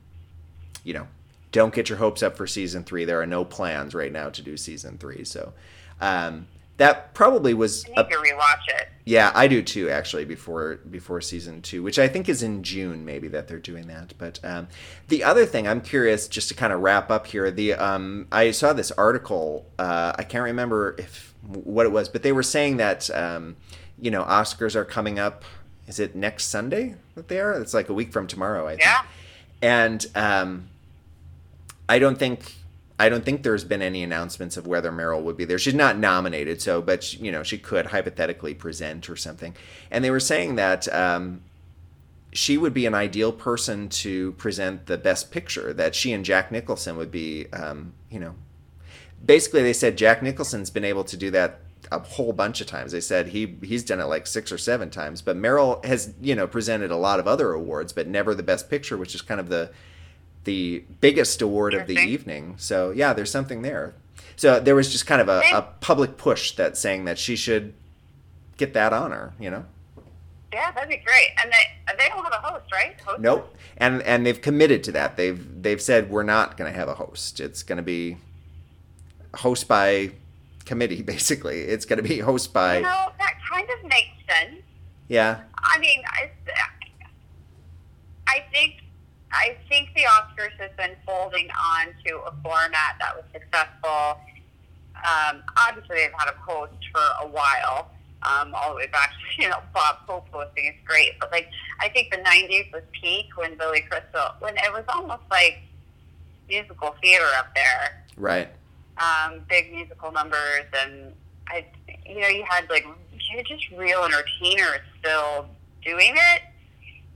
you know don't get your hopes up for season three there are no plans right now to do season three so um, that probably was I a need to rewatch it. yeah, I do too. Actually, before before season two, which I think is in June, maybe that they're doing that. But um, the other thing I'm curious, just to kind of wrap up here, the um, I saw this article. Uh, I can't remember if what it was, but they were saying that um, you know Oscars are coming up. Is it next Sunday that they are? It's like a week from tomorrow, I think. Yeah. And um, I don't think I don't think there's been any announcements of whether Meryl would be there. She's not nominated, so but she- you know she could hypothetically present or something. And they were saying that um, she would be an ideal person to present the Best Picture. That she and Jack Nicholson would be, um, you know, basically they said Jack Nicholson's been able to do that a whole bunch of times. They said he he's done it like six or seven times, but Meryl has you know presented a lot of other awards, but never the Best Picture, which is kind of the the biggest award of the evening. So yeah, there's something there. So there was just kind of a, a public push that saying that she should get that honor. You know. Yeah, that'd be great. And they they don't have a host, right? Host Nope. And and they've committed to that. They've they've said we're not going to have a host. It's going to be host by committee basically. It's going to be host by You know, that kind of makes sense. yeah. I mean, I, I think I think the Oscars has been folding on to a format that was successful. Um, obviously, they've had a host for a while, um, all the way back to you know Bob Hope hosting is great, but like I think the '90s was peak when Billy Crystal, when it was almost like musical theater up there Right. Um, big musical numbers, and I, you know, you had like you're just real entertainers still doing it,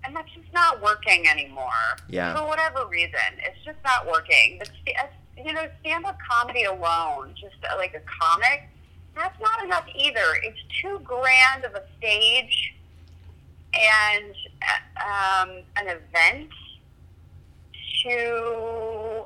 and that's just not working anymore. Yeah. For whatever reason, it's just not working. But uh, you know, stand-up comedy alone, just uh, like a comic, that's not enough either. It's too grand of a stage and uh, um, an event to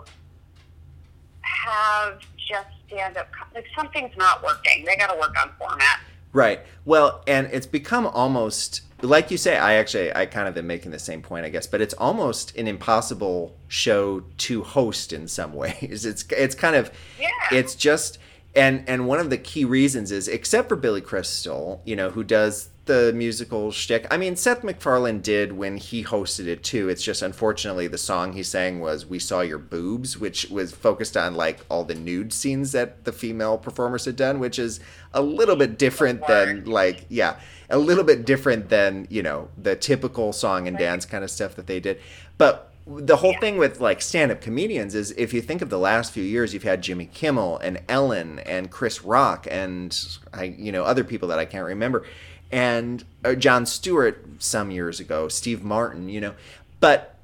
have just stand up. Like something's not working. They got to work on format. Right. Well, and it's become almost like you say. I actually, I kind of am making the same point, I guess. But it's almost an impossible show to host in some ways. It's it's kind of Yeah. it's just and and one of the key reasons is except for Billy Crystal, you know, who does the musical shtick. I mean, Seth MacFarlane did when he hosted it too. It's just unfortunately the song he sang was "We Saw Your Boobs," which was focused on like all the nude scenes that the female performers had done, which is a little bit different than like yeah, a little bit different than you know the typical song and dance kind of stuff that they did. But the whole thing with like stand-up comedians is if you think of the last few years you've had Jimmy Kimmel and Ellen and Chris Rock and I you know other people that I can't remember and uh, Jon Stewart some years ago, Steve Martin, you know. But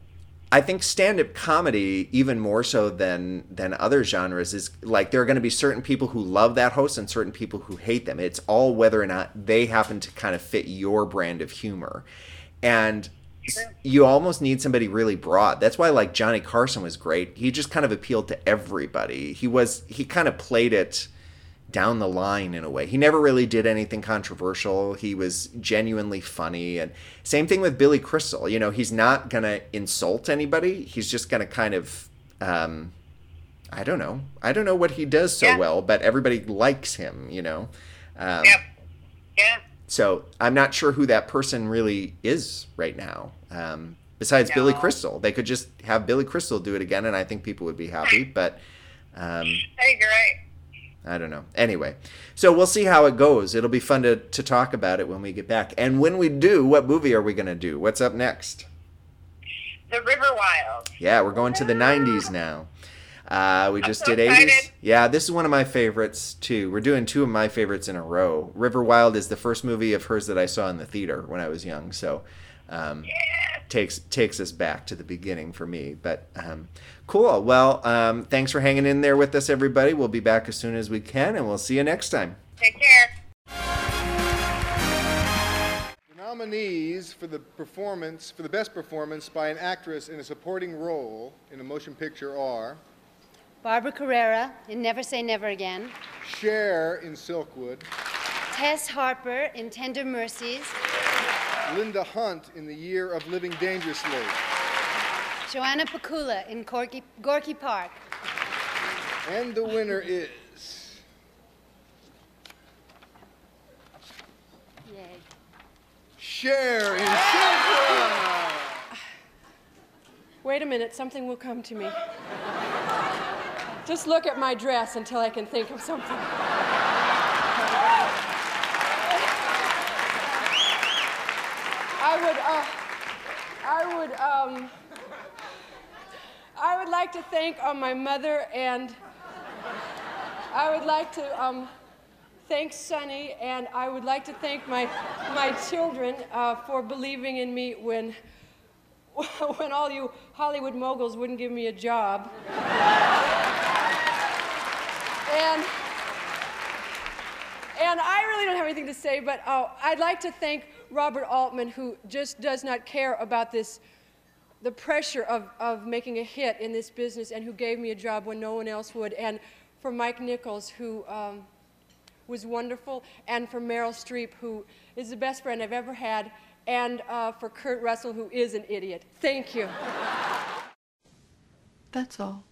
I think stand-up comedy, even more so than than other genres, is like there are going to be certain people who love that host and certain people who hate them. It's all whether or not they happen to kind of fit your brand of humor, and you almost need somebody really broad. That's why like Johnny Carson was great. He just kind of appealed to everybody. He was he kind of played it down the line in a way. He never really did anything controversial. He was genuinely funny. And same thing with Billy Crystal. You know, he's not going to insult anybody. He's just going to kind of, um, I don't know. I don't know what he does so Yeah. well, but everybody likes him, you know? Um, Yep. Yeah. So I'm not sure who that person really is right now. Um, besides Billy Crystal, they could just have Billy Crystal do it again, and I think people would be happy. But um, I right. I don't know. Anyway, so we'll see how it goes. It'll be fun to, to talk about it when we get back. And when we do, what movie are we going to do? What's up next? The River Wild. Yeah, we're going to the 90s now. Uh, we just so did 80s. Yeah, this is one of my favorites too. We're doing two of my favorites in a row. River Wild is the first movie of hers that I saw in the theater when I was young, so um, takes takes us back to the beginning for me. But um, cool. Well, um, thanks for hanging in there with us, everybody. We'll be back as soon as we can, and we'll see you next time. Take care. The nominees for the performance, for the best performance by an actress in a supporting role in a motion picture are Barbara Carrera in Never Say Never Again, Cher in Silkwood, Tess Harper in Tender Mercies, Linda Hunt in The Year of Living Dangerously, Joanna Pacula in Gorky, Gorky Park, and the winner is Yay. Cher in Silkwood. Wait a minute, something will come to me. Just look at my dress until I can think of something. I would, uh, I would, um, I would like to thank uh, my mother and I would like to um, thank Sonny and I would like to thank my, my children uh, for believing in me when when all you Hollywood moguls wouldn't give me a job. and and I really don't have anything to say, but uh, I'd like to thank Robert Altman, who just does not care about this, the pressure of, of making a hit in this business, and who gave me a job when no one else would. And for Mike Nichols, who um, was wonderful, and for Meryl Streep, who is the best friend I've ever had, and uh, for Kurt Russell, who is an idiot. Thank you. That's all.